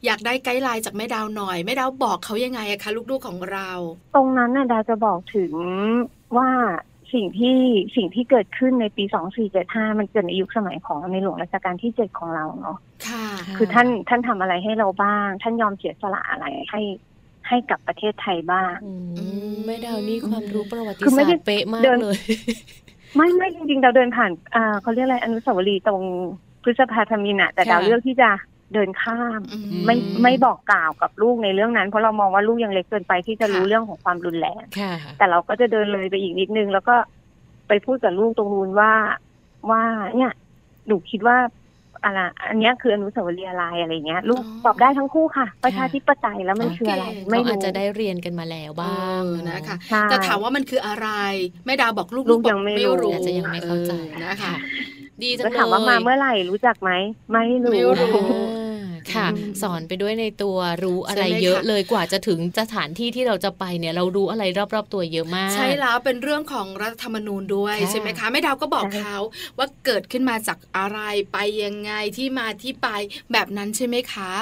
อยากได้ไกด์ไลน์จากแม่ดาวหน่อยแม่ดาวบอกเขายังไงอะคะลูกๆของเรา ตรงนั้นน่ะดาจะบอกถึงว่าสิ่งที่สิ่งที่เกิดขึ้นในปี 2475 มันเกิดในยุคสมัยของในหลวงรัชกาลที่ 7 ของเราเนาะค่ะค่ะคือท่านท่านทำอะไรให้เราบ้าง ท่านยอมเสียสละอะไรให้ให้กับประเทศไทยบ้างอืมแม่ดาวนี่ความรู้ประวัติคือไม่ศาสได้ตร์เป๊ะมากเดินเลย ไม่ไม่จริงๆ เราเดินผ่านอ่าเขาเรียกอะไรอนุสาวรีย์ตรงพฤษภาธมินอะแต่ค่ะดาวเลือกที่จะ เดินข้ามอืมไม่ไม่บอกกล่าวกับลูกในเรื่องนั้น เพราะเรามองว่าลูกยังเล็กเกินไปที่จะรู้ค่ะเรื่องของความรุนแรงค่ะแต่เราก็จะเดินเลยไปอีกนิดนึง แล้วก็ไปพูดกับลูกตรงนู้นว่าว่าเนี่ยหนูคิดว่าอะไรอันเนี้ยคืออนุสาวรีย์อะไรอะไรเงี้ย ลูกอ๋อตอบได้ทั้งคู่ค่ะ ประชาธิปไตยแล้วมันคืออะไรโอเคไม่เขาอาจรู้จะได้เรียนกันมาแล้วบ้างเออนะคะใช่แต่ถามว่ามันคืออะไรแม่ดาวบอกลูกลูกบอยังไม่รู้อาจจะยังไม่เข้าใจออนะคะ ดีจังแล้วเลยถามว่ามาเมื่อไหร่รู้จักไหมไม่รู้ไม่รู้อ่าค่ะอืมสอนไปด้วยในตัวรู้อะไรใช่ไหมเยอะคะเลยกว่าจะถึงสถานที่ที่เราจะไปเนี่ยเรารู้อะไรรอบๆตัวเยอะมาก ใช่แล้วเป็นเรื่องของรัฐธรรมนูญด้วยค่ะใช่ไหมคะแม่ดาวก็บอกใช่เขาว่าเกิดขึ้นมาจากอะไรไปยังไงที่มาที่ไปแบบนั้นใช่ไหมคะ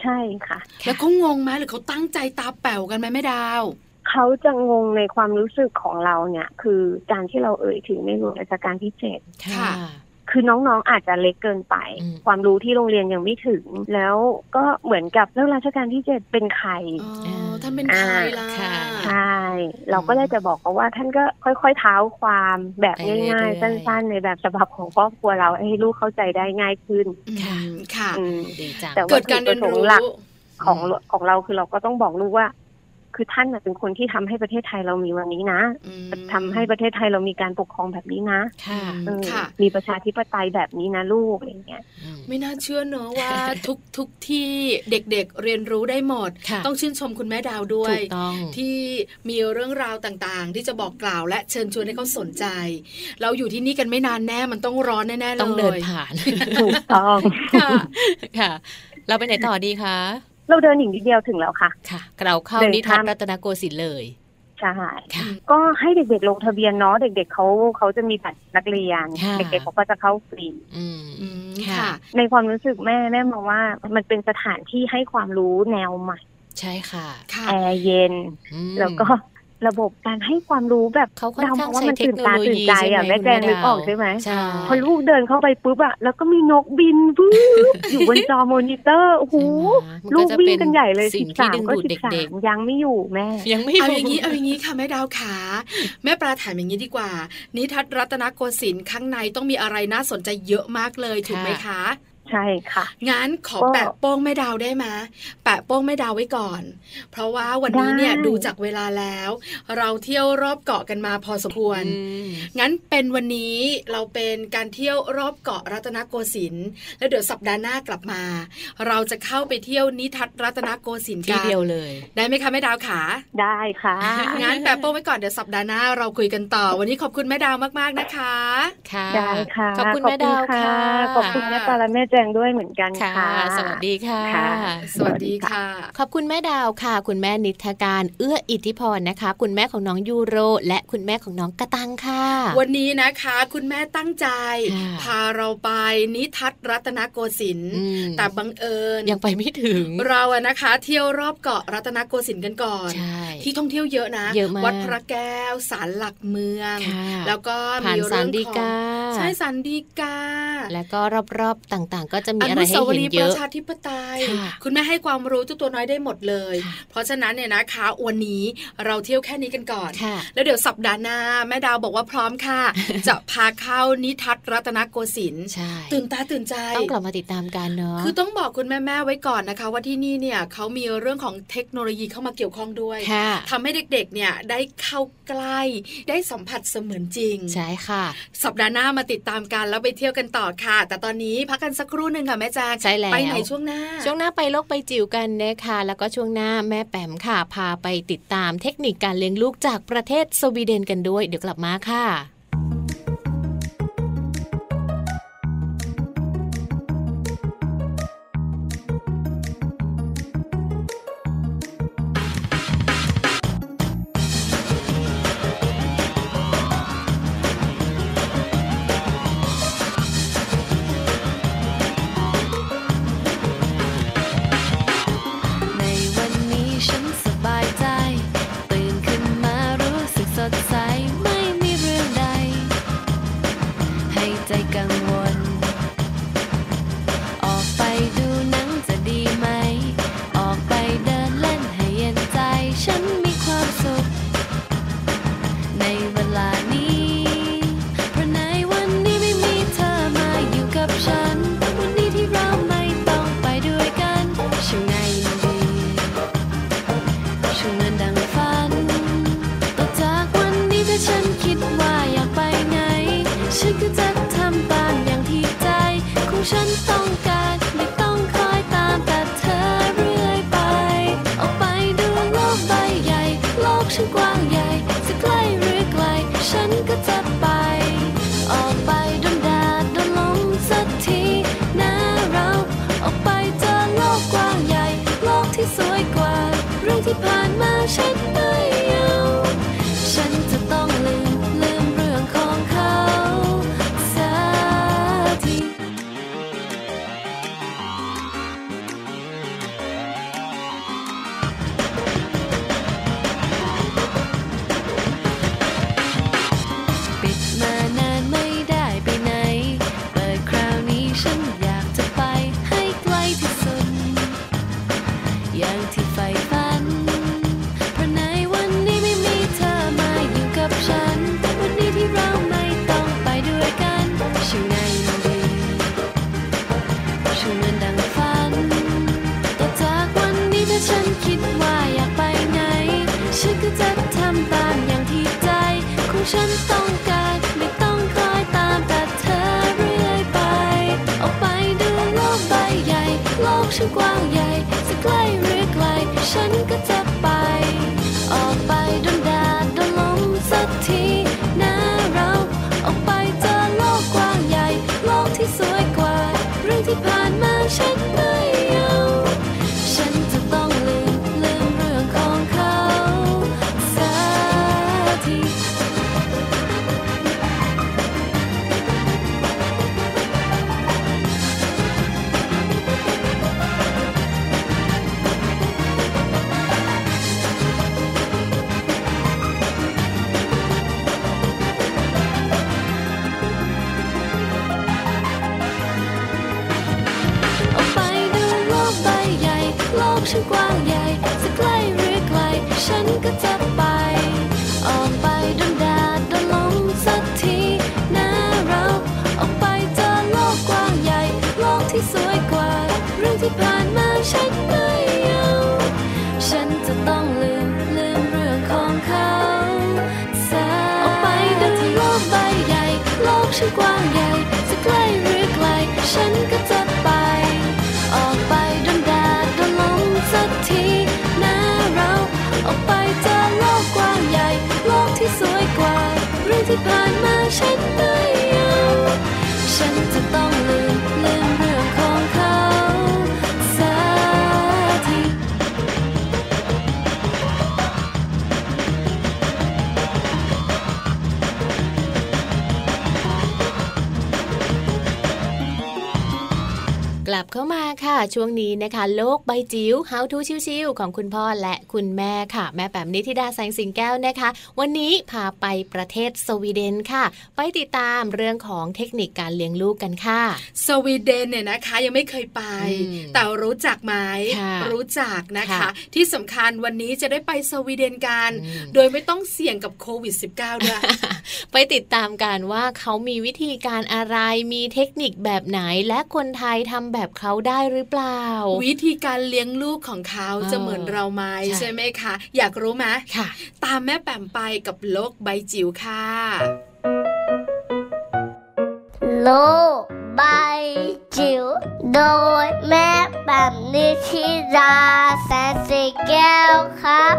ใช่ค่ะ แล้วเขางงไหมหรือเขาตั้งใจตาแป๋วกันไหมแม่ดาว เขาจะงงในความรู้สึกของเราเนี่ย คือการที่เราเอ่ยถึงในหลวงรัชกาลที่เจ็ดค่ะ คือน้องๆอาจจะเล็กเกินไปอืมความรู้ที่โรงเรียนยังไม่ถึง แล้วก็เหมือนกับเรื่องรัชกาลที่เจ็ดเป็นใครอ๋อท่านเป็นใครล่ะค่ะใช่เราก็เลยจะบอกเขาว่าท่านก็ค่อยๆเท้าความแบบไปเรื่ง่าอยยๆๆสั้นๆ ในแบบฉบับของครอบครัวเราให้ลูกเข้าใจได้ง่ายขึ้นอืมค่ะค่ะอืมดีจังแต่ว่าเกิดการเรียนรู้หลักของของเราคือเราก็ต้องบอกลูกว่า คือท่านน่ะเป็นคนที่ทำให้ประเทศไทยเรามีวันนี้นะอืมทำให้ประเทศไทยเรามีการปกครองแบบนี้นะค่ะเออค่ะมีประชาธิปไตยแบบนี้นะลูกอะไรอย่างเงี้ยอืมไม่น่าเชื่อเนอะว่าทุกทุกที่เด็กๆเรียนรู้ได้หมดค่ะต้องชื่นชมคุณแม่ดาวด้วถูยกต้องที่มีเรื่องราวต่างๆ ที่จะบอกกล่าวและเชิญชวนให้เขาสนใจ เราอยู่ที่นี่กันไม่นานแน่มันต้องร้อนแน่ๆเลยต้องเดินผ่านถูกต้องค่ะค่ะเราไปไหนต่อดีคะ เราเดินอีกนิดเดียวถึงแล้วค่ะ ค่ะเราเข้าเดินนิทรรศข้ามรัตนโกสินทร์เลยใช่ค่ะก็ให้เด็กๆลงทะเบียนเนาะเด็กๆเขาเขาจะมีบัตรนักเรียนค่ะเด็กๆเขาก็จะเข้าฟรีอืมอืมค่ะค่ะในความรู้สึกแม่แม่มองว่ามันเป็นสถานที่ให้ความรู้แนวใหม่ ใช่ค่ะค่ะแอร์เย็นอืมแล้วก็ ระบบการให้ความรู้แบบเขาค่อนข้างดวมว่าใช้มันเทคตื่นโนตาโลตื่นยีใจใช่ไหมอะแม่คุณแจงนึกออกดาวใช่ไหมใช่พอลูกเดินเข้าไปปุ๊บอะแล้วก็มีนกบินปุ๊บอยู่บนจอมอนิเตอร์โอ้โหใช่ไหมมันลูก็กจะวิ่เป็งนกันใหญ่เลยสิ่สิงบที่สามดึงก็ดูดสิบสาเด็กมยังไม่อยู่แม่ๆยังไม่เอารู้อย่างนี้เอาอย่างนี้ค่ะแม่ดาวขาแม่ปลาถามอย่างนี้ดีกว่า นิทัศน์รัตนโกสินทร์ข้างในต้องมีอะไรน่าสนใจเยอะมากเลยถูกไหมคะ ใช่ค่ะงั้นขอก็แปะโป้งแม่ดาวได้ไหมแปะโป้งแม่ดาวไว้ก่อน เพราะว่าวันนี้เนี่ยได้ดูจากเวลาแล้ว เราเที่ยวรอบเกาะกันมาพอสมควรอืมงั้นเป็นวันนี้เราเป็นการเที่ยวรอบเกาะรัตนโกสินทร์แล้วเดี๋ยวสัปดาห์หน้ากลับมา เราจะเข้าไปเที่ยวนิทัศน์รัตนโกสินทร์ที่กันเดียวเลย ได้ไหมคะแม่ดาวขาได้ค่ะงั้นแปะโป้งไว้ก่อนเดี๋ยวสัปดาห์หน้าเราคุยกันต่อ วันนี้ขอบคุณแม่ดาวมากๆนะคะ ค่ะได้ค่ะขอบคุณแม่ดาวค่ะขอบคุณแม่ปลาและแม่แจงด้วยเหมือนกันค่ะค่ะสวัสดีค่ะค่ะ สวัสดีค่ะ ขอบคุณแม่ดาวค่ะ คุณแม่นิทการเอื้ออิทธิพรนะคะ คุณแม่ของน้องยูโร และคุณแม่ของน้องกระตังค่ะ วันนี้นะคะ คุณแม่ตั้งใจค่ะพาเราไปนิทัศน์รัตนโกสินทร์อืมแต่บังเอิญยังไปไม่ถึง เราอะนะคะ เที่ยวรอบเกาะรัตนโกสินทร์กันก่อนใช่ที่ท่องเที่ยวเยอะนะเยอะมากวัดพระแก้วศาลหลักเมืองค่ะแล้วก็ผ่านมีสาเรื่รองดีของกาใช่สันดีกา แล้วก็รอบๆต่างๆ ก็จะมีออะไรนุให้สาวเห็นรีย์เยประอะชาธิปไตยค่ะคุณแม่ให้ความรู้เจ้าตัวน้อยได้หมดเลยค่ะเพราะฉะนั้นเนี่ยนะคะวันนี้เราเที่ยวแค่นี้กันก่อนค่ะแล้วเดี๋ยวสัปดาห์หน้าแม่ดาวบอกว่าพร้อมค่ะ จะพาเข้านิทัศน์รัตนโกสินทร์ใช่ตื่นตาตื่นใจต้องกลับมาติดตามกันเนาะคือต้องบอกคุณแม่ๆไว้ก่อนนะคะ ว่าที่นี่เนี่ยเขามีเรื่องของเทคโนโลยีเข้ามาเกี่ยวข้องด้วยค่ะทำให้เด็กๆเนี่ยได้เข้าใกล้ได้สัมผัสเสมือนจริงใช่ค่ะ สัปดาห์หน้ามาติดตามกันแล้วไปเที่ยวกันต่อค่ะ แต่ตอนนี้พักกันสักครู่หนึ่งค่ะแม่แจางใช่แล้วไปไหนช่วงหน้า ช่วงหน้าไปโลกไปจิ๋วกันนะคะแล้วก็ช่วงหน้าแม่แปมค่ะ พาไปติดตามเทคนิคการเลี้ยงลูกจากประเทศสวีเดนกันด้วย เดี๋ยวกลับมาค่ะ ที่ผ่านมาฉัน อก ผ่ ลับเข้ามาค่ะ ช่วงนี้นะคะ โลกใบจิ๋ว How to ชิวๆของคุณพ่อและคุณแม่ค่ะ แม่แปมนิธิดาแสงสิงแก้วนะคะ วันนี้พาไปประเทศสวีเดนค่ะ ไปติดตามเรื่องของเทคนิคการเลี้ยงลูกกันค่ะ สวีเดนเนี่ยนะคะยังไม่เคยไปอืมแต่รู้จักไหมค่ะรู้จักนะคะค่ะที่สำคัญวันนี้จะได้ไปสวีเดนกันอืมโดยไม่ต้องเสี่ยงกับโควิด -19 ด้วยไปติดตามกันว่าเขามีวิธีการอะไรมีเทคนิคแบบไหนและคนไทยทำแบบเขาได้หรือเปล่า วิธีการเลี้ยงลูกของเขาเออจะเหมือนเราไหมใช่ใช่ไหมคะ อยากรู้ไหมค่ะตามแม่แปมไปกับโลกใบจิ๋วค่ะ โลกใบจิ๋วโดยแม่แบบนิชิราแสนสีแก้วครับ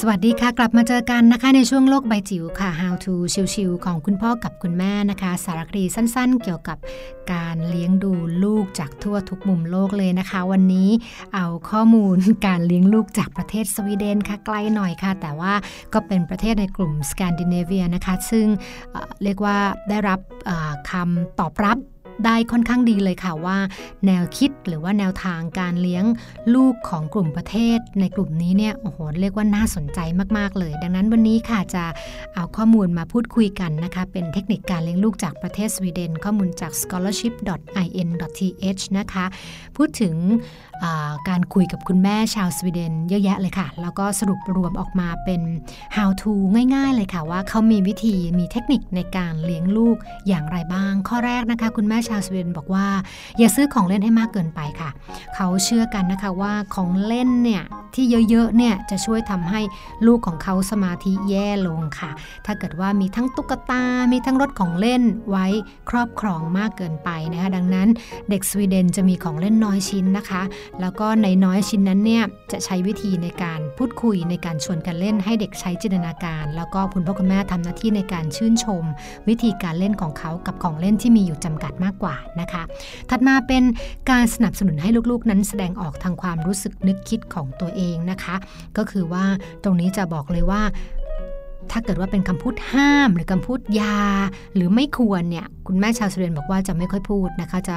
สวัสดีค่ะ กลับมาเจอกันนะคะในช่วงโลกใบจิ๋วค่ะ How to ชิวๆของคุณพ่อกับคุณแม่นะคะ สารคดีสั้นๆ เกี่ยวกับการเลี้ยงดูลูกจากทั่วทุกมุมโลกเลยนะคะ วันนี้เอาข้อมูลการเลี้ยงลูกจากประเทศสวีเดนค่ะไกลหน่อยค่ะ แต่ว่าก็เป็นประเทศในกลุ่มสแกนดิเนเวียนะคะ ซึ่งเรียกว่าได้รับคำตอบรับ ได้ค่อนข้างดีเลยค่ะว่า แนวคิดหรือว่าแนวทางการเลี้ยงลูกของกลุ่มประเทศ ในกลุ่มนี้เนี่ยโอ้โหเรียกว่าน่าสนใจมาก ๆ เลย ดังนั้นวันนี้ค่ะจะเอาข้อมูลมาพูดคุยกันนะคะเป็นเทคนิคการเลี้ยงลูกจากประเทศสวีเดน ข้อมูลจาก scholarship.in.th นะคะ พูดถึง การคุยกับคุณแม่ชาวสวีเดนเยอะแยะเลยค่ะ แล้วก็สรุปรวมออกมาเป็น how to ง่าย ๆ เลยค่ะ ว่าเขามีวิธีมีเทคนิคในการเลี้ยงลูกอย่างไรบ้าง ข้อแรกนะคะ คุณแม่ชาวสวีเดนบอกว่า อย่าซื้อของเล่นให้มากเกินไปค่ะ เขาเชื่อกันนะคะว่าของเล่นเนี่ยที่เยอะๆ เนี่ยจะช่วยทำให้ลูกของเขาสมาธิแย่ลงค่ะ ถ้าเกิดว่ามีทั้งตุ๊กตา มีทั้งรถของเล่นไว้ครอบครองมากเกินไปนะคะ ดังนั้นเด็กสวีเดนจะมีของเล่นน้อยชิ้นนะคะแล้วก็ในน้อยชิ้นนั้นเนี่ยจะใช้วิธีในการพูดคุยในการชวนกันเล่นให้เด็กใช้จินตนาการ แล้วก็คุณพ่อคุณแม่ทำหน้าที่ในการชื่นชม วิธีการเล่นของเขากับของเล่นที่มีอยู่จำกัดมากกว่านะคะ ถัดมาเป็นการสนับสนุนให้ลูกๆ นั้นแสดงออกทางความรู้สึกนึกคิดของตัวเองนะคะ ก็คือว่าตรงนี้จะบอกเลยว่า ถ้าเกิดว่าเป็นคำพูดห้าม หรือคำพูดยา หรือไม่ควรเนี่ยคุณแม่ชาวสวีเดนบอกว่าจะไม่ค่อยพูดนะคะ จะ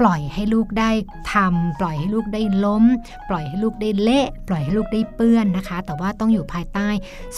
ปล่อยให้ลูกได้ทำปล่อยให้ลูกได้ล้ม ปล่อยให้ลูกได้เละปล่อยให้ลูกได้เปื้อนนะคะ แต่ว่าต้องอยู่ภายใต้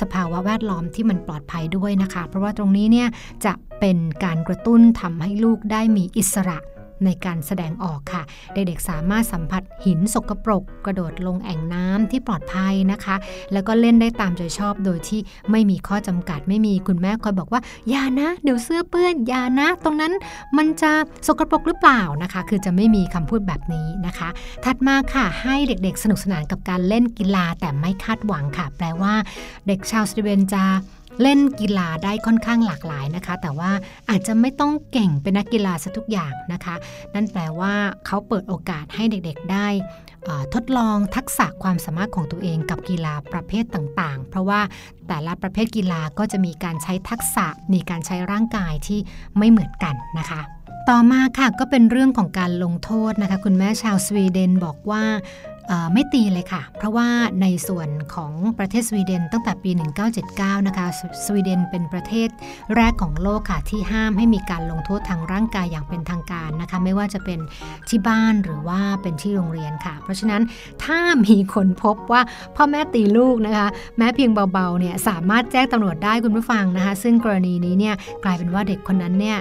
สภาวะแวดล้อมที่มันปลอดภัยด้วยนะคะ เพราะว่าตรงนี้เนี่ยจะเป็นการกระตุ้นทำให้ลูกได้มีอิสระ ในการแสดงออกค่ะ เด็กๆสามารถสัมผัสหินสกปรก กระโดดลงแอ่งน้ำที่ปลอดภัยนะคะ แล้วก็เล่นได้ตามใจชอบโดยที่ไม่มีข้อจำกัดไม่มีคุณแม่คอยบอกว่าอย่านะ เดี๋ยวเสื้อเปื้อนอย่านะ ตรงนั้นมันจะสกปรกหรือเปล่านะคะ คือจะไม่มีคำพูดแบบนี้นะคะ ถัดมาค่ะให้เด็กๆ สนุกสนานกับการเล่นกีฬาแต่ไม่คาดหวังค่ะ แปลว่า เด็กชาวสวีเดนจะ เล่นกีฬาได้ค่อนข้างหลากหลายนะคะ แต่ว่าอาจจะไม่ต้องเก่งเป็นนักกีฬาซะทุกอย่างนะคะ นั่นแปลว่าเขาเปิดโอกาสให้เด็กๆได้ทดลองทักษะความสามารถของตัวเองกับกีฬาประเภทต่างๆ เพราะว่าแต่ละประเภทกีฬาก็จะมีการใช้ทักษะมีการใช้ร่างกายที่ไม่เหมือนกันนะคะ ต่อมาค่ะก็เป็นเรื่องของการลงโทษนะคะ คุณแม่ชาวสวีเดนบอกว่า ไม่ตีเลยค่ะ เพราะว่าในส่วนของประเทศสวีเดนตั้งแต่ปี 1979 นะคะ สวีเดนเป็นประเทศแรกของโลกค่ะ ที่ห้ามให้มีการลงโทษทางร่างกายอย่างเป็นทางการนะคะ ไม่ว่าจะเป็นที่บ้านหรือว่าเป็นที่โรงเรียนค่ะ เพราะฉะนั้นถ้ามีคนพบว่าพ่อแม่ตีลูกนะคะ แม้เพียงเบาๆเนี่ยสามารถแจ้งตำรวจได้คุณผู้ฟังนะคะ ซึ่งกรณีนี้เนี่ยกลายเป็นว่าเด็กคนนั้นเนี่ย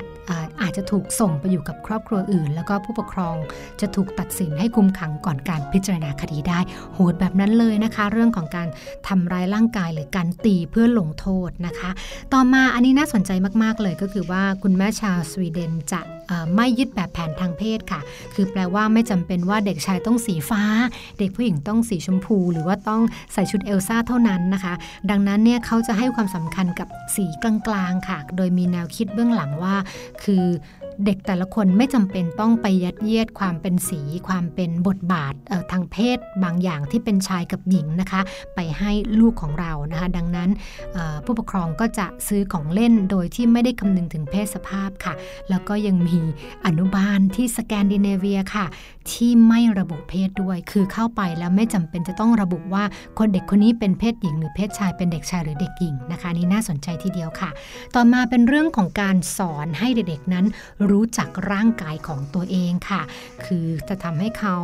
อาจจะถูกส่งไปอยู่กับครอบครัวอื่น แล้วก็ผู้ปกครองจะถูกตัดสินให้คุมขังก่อนการพิจารณาคดีได้ โหดแบบนั้นเลยนะคะ เรื่องของการทำร้ายร่างกายหรือการตีเพื่อลงโทษนะคะ ต่อมาอันนี้น่าสนใจมากๆเลยก็คือว่าคุณแม่ชาวสวีเดนจะไม่ยึดแบบแผนทางเพศค่ะ คือแปลว่าไม่จำเป็นว่าเด็กชายต้องสีฟ้า เด็กผู้หญิงต้องสีชมพู หรือว่าต้องใส่ชุดเอลซ่าเท่านั้นนะคะ ดังนั้นเนี่ยเขาจะให้ความสำคัญกับสีกลางๆค่ะ โดยมีแนวคิดเบื้องหลังว่า คือ เด็กแต่ละคนไม่จำเป็นต้องไปยัดเยียดความเป็นสี ความเป็นบทบาททางเพศบางอย่างที่เป็นชายกับหญิงนะคะ ไปให้ลูกของเรานะคะ ดังนั้นผู้ปกครองก็จะซื้อของเล่นโดยที่ไม่ได้คำนึงถึงเพศสภาพค่ะ แล้วก็ยังมีอนุบาลที่สแกนดิเนเวียค่ะ ที่ไม่ระบุเพศด้วย คือเข้าไปแล้วไม่จำเป็นจะต้องระบุว่าคนเด็กคนนี้เป็นเพศหญิง หรือเพศชายเป็นเด็กชายหรือเด็กหญิงนะคะนี่น่าสนใจทีเดียวค่ะ ต่อมาเป็นเรื่องของการสอนให้เด็กๆนั้นรู้จักร่างกายของตัวเองค่ะ คือจะทำให้เขา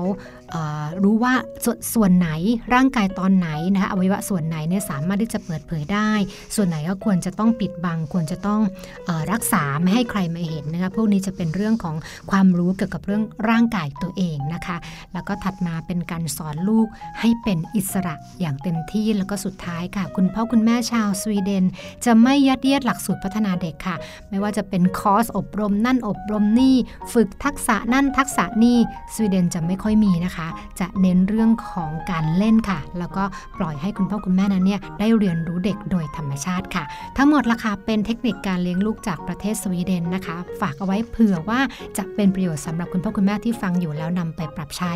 รู้ว่าสส่วนไหนร่างกายตอนไหนนะคะอวัยวะส่วนไหนเนี่ยสามารถที่จะเปิดเผยได้ ส่วนไหนก็ควรจะต้องปิดบัง ควรจะต้องอรักษาไม่ให้ใครมาเห็นนะคะพวกนี้จะเป็นเรื่องของความรู้เกี่ยวกับเรื่องร่างกายตัวเองนะคะ แล้วก็ถัดมาเป็นการสอนลูกให้เป็นอิสระอย่างเต็มที่แล้วก็สุดท้ายค่ะ คุณพ่อคุณแม่ชาวสวีเดน จะไม่ยัดเยียดหลักสูตรพัฒนาเด็กค่ะ ไม่ว่าจะเป็นคอร์สอบรมนั่นอบรมนี่ ฝึกทักษะนั่นทักษะนี่สวีเดนจะไม่ค่อยมีนะคะจะเน้นเรื่องของการเล่นค่ะ แล้วก็ปล่อยให้คุณพ่อคุณแม่นั้นเนี่ยได้เรียนรู้เด็กโดยธรรมชาติค่ะ ทั้งหมดราคาเป็นเทคนิคการเลี้ยงลูกจากประเทศสวีเดนนะคะ ฝากเอาไว้เผื่อว่าจะเป็นประโยชน์สำหรับคุณพ่อคุณแม่ที่ฟังอยู่แล้วนำไปปรับใช้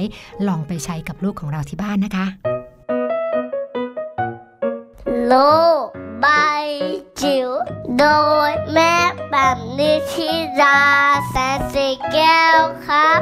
ลองไปใช้กับลูกของเราที่บ้านนะคะ โลกใบจิ๋วโดยแม่แบบนิชิราแสนสีแก้วครับ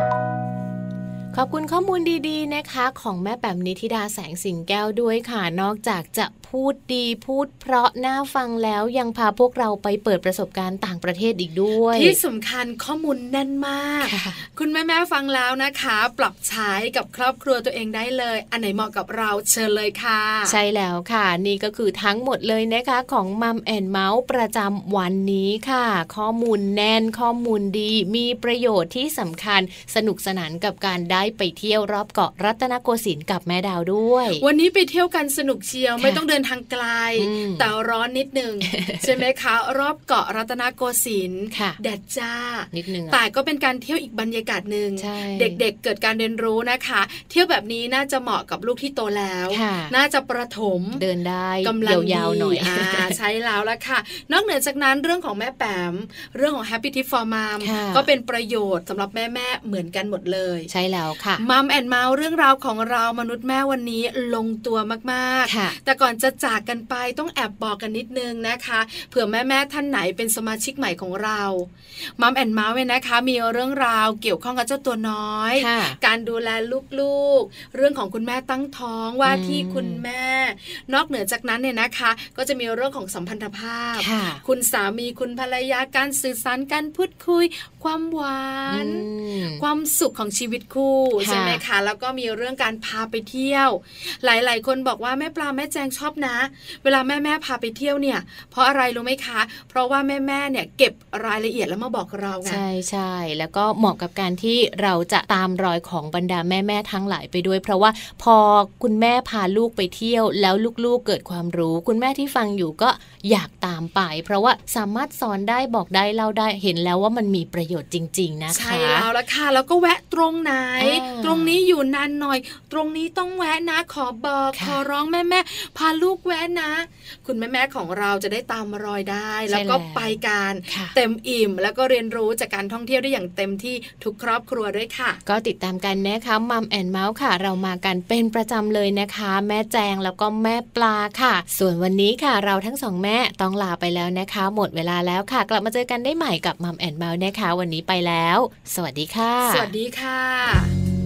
ขอบคุณข้อมูลดีๆนะคะ ของแม่แปมนิธิดาแสงสิงแก้วด้วยค่ะ นอกจากจะพูดดีพูดเพราะน่าฟังแล้วยังพาพวกเราไปเปิดประสบการณ์ต่างประเทศอีกด้วย ที่สำคัญข้อมูลแน่นมากค่ะคุณแม่แม่ๆฟังแล้วนะคะ ปรับใช้กับครอบครัวตัวเองได้เลย อันไหนเหมาะกับเราเชิญเลยค่ะ ใช่แล้วค่ะ นี่ก็คือทั้งหมดเลยนะคะ ของมัมแอนเมาส์ประจำวันนี้ค่ะ ข้อมูลแน่นข้อมูลดี มีประโยชน์ที่สำคัญสนุกสนานกับการได้ไปเที่ยวรอบเกาะรัตนโกสินทร์กับแม่ดาวด้วย วันนี้ไปเที่ยวกันสนุกเชียวค่ะไม่ต้องเดินทางไกลอืมแต่ร้อนนิดนึงใช่ไหมคะ รอบเกาะรัตนโกสินทร์ค่ะแดดจ้านิดนึงอะแต่ก็เป็นการเที่ยวอีกบรรยากาศหนึ่งใช่เด็กๆเกิดการเรียนรู้นะคะ เที่ยวแบบนี้น่าจะเหมาะกับลูกที่โตแล้วค่ะน่าจะประถมเดินได้กำลังยาวๆหน่อยดีาใช้แล้วละค่ะ นอกเหนือจากนั้นเรื่องของแม่แปมเรื่องของ Happy Tip for Mom ค่ะก็เป็นประโยชน์สำหรับแม่ๆเหมือนกันหมดเลย ใช่แล้วค่ะมัมแอนเมาส์เรื่องราวของเรามนุษย์แม่วันนี้ลงตัวมากค่ะๆแต่ก่อนจะจากกันไปต้องแอบบอกกันนิดนึงนะคะเผื่อแม่ๆท่านไหนเป็นสมาชิกใหม่ของเรามัมแอนเมาส์เนี่ยนะคะ มีเรื่องราวเกี่ยวข้องกับเจ้าตัวน้อยค่ะการดูแลลูกๆ เรื่องของคุณแม่ตั้งท้องว่าอืมที่คุณแม่ นอกเหนือจากนั้นเนี่ยนะคะ ก็จะมีเรื่องของสัมพันธภาพค่ะคุณสามีคุณภรรยาการสื่อสารการพูดคุยความหวานอืมความสุขของชีวิตคู่ค่ะใช่ไหมคะแล้วก็มีเรื่องการพาไปเที่ยว หลาย ๆ คนบอกว่าแม่ปลาแม่แจงชอบนะ เวลาแม่แม่ๆพาไปเที่ยวเนี่ย เพราะอะไรรู้ไหมคะ เพราะว่าแม่แม่ๆเนี่ยเก็บรายละเอียดแล้วมาบอกเราไงใช่ใช่แล้วก็เหมาะกับการที่เราจะตามรอยของบรรดาแม่ๆทั้งหลายไปด้วย เพราะว่าพอคุณแม่พาลูกไปเที่ยว แล้วลูกๆเกิดความรู้ คุณแม่ที่ฟังอยู่ก็อยากตามไป เพราะว่าสามารถสอนได้บอกได้เล่าได้เห็นแล้วว่ามันมีประโยชน์จริง ๆ นะคะ ใช่แล้วละค่ะ แล้วก็แวะตรงไหนอ่าตรงนี้อยู่นานหน่อย ตรงนี้ต้องแวะนะ ขอบอกค่ะขอร้องแม่แม่ๆพาลูกแวะนะ คุณแม่แม่ๆของเราจะได้ตามรอยได้ใช่แล้วก็แล้วไปกันค่ะเต็มอิ่ม แล้วก็เรียนรู้จากการท่องเที่ยวได้อย่างเต็มที่ทุกครอบครัวด้วยค่ะ ก็ติดตามกันนะคะมัมแอนเมาส์ค่ะ เรามากันเป็นประจำเลยนะคะ แม่แจงแล้วก็แม่ปลาค่ะ ส่วนวันนี้ค่ะ เราทั้งสองแม่ต้องลาไปแล้วนะคะ หมดเวลาแล้วค่ะ กลับมาเจอกันได้ใหม่กับมัมแอนเมาส์นะคะวันนี้ไปแล้ว สวัสดีค่ะ สวัสดีค่ะ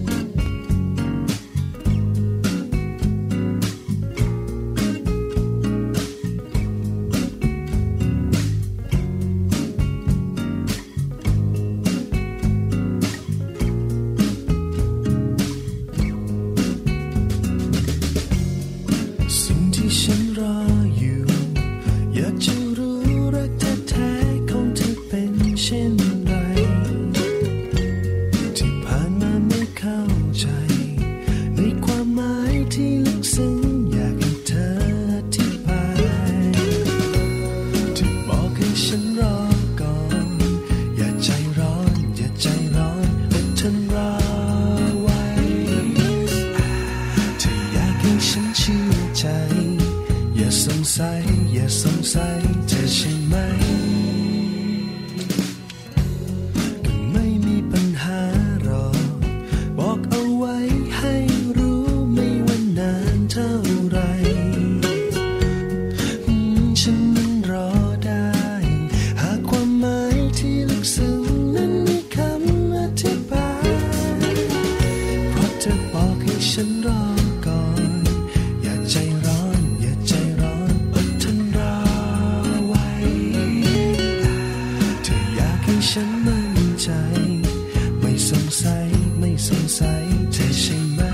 ใจใช่ไหม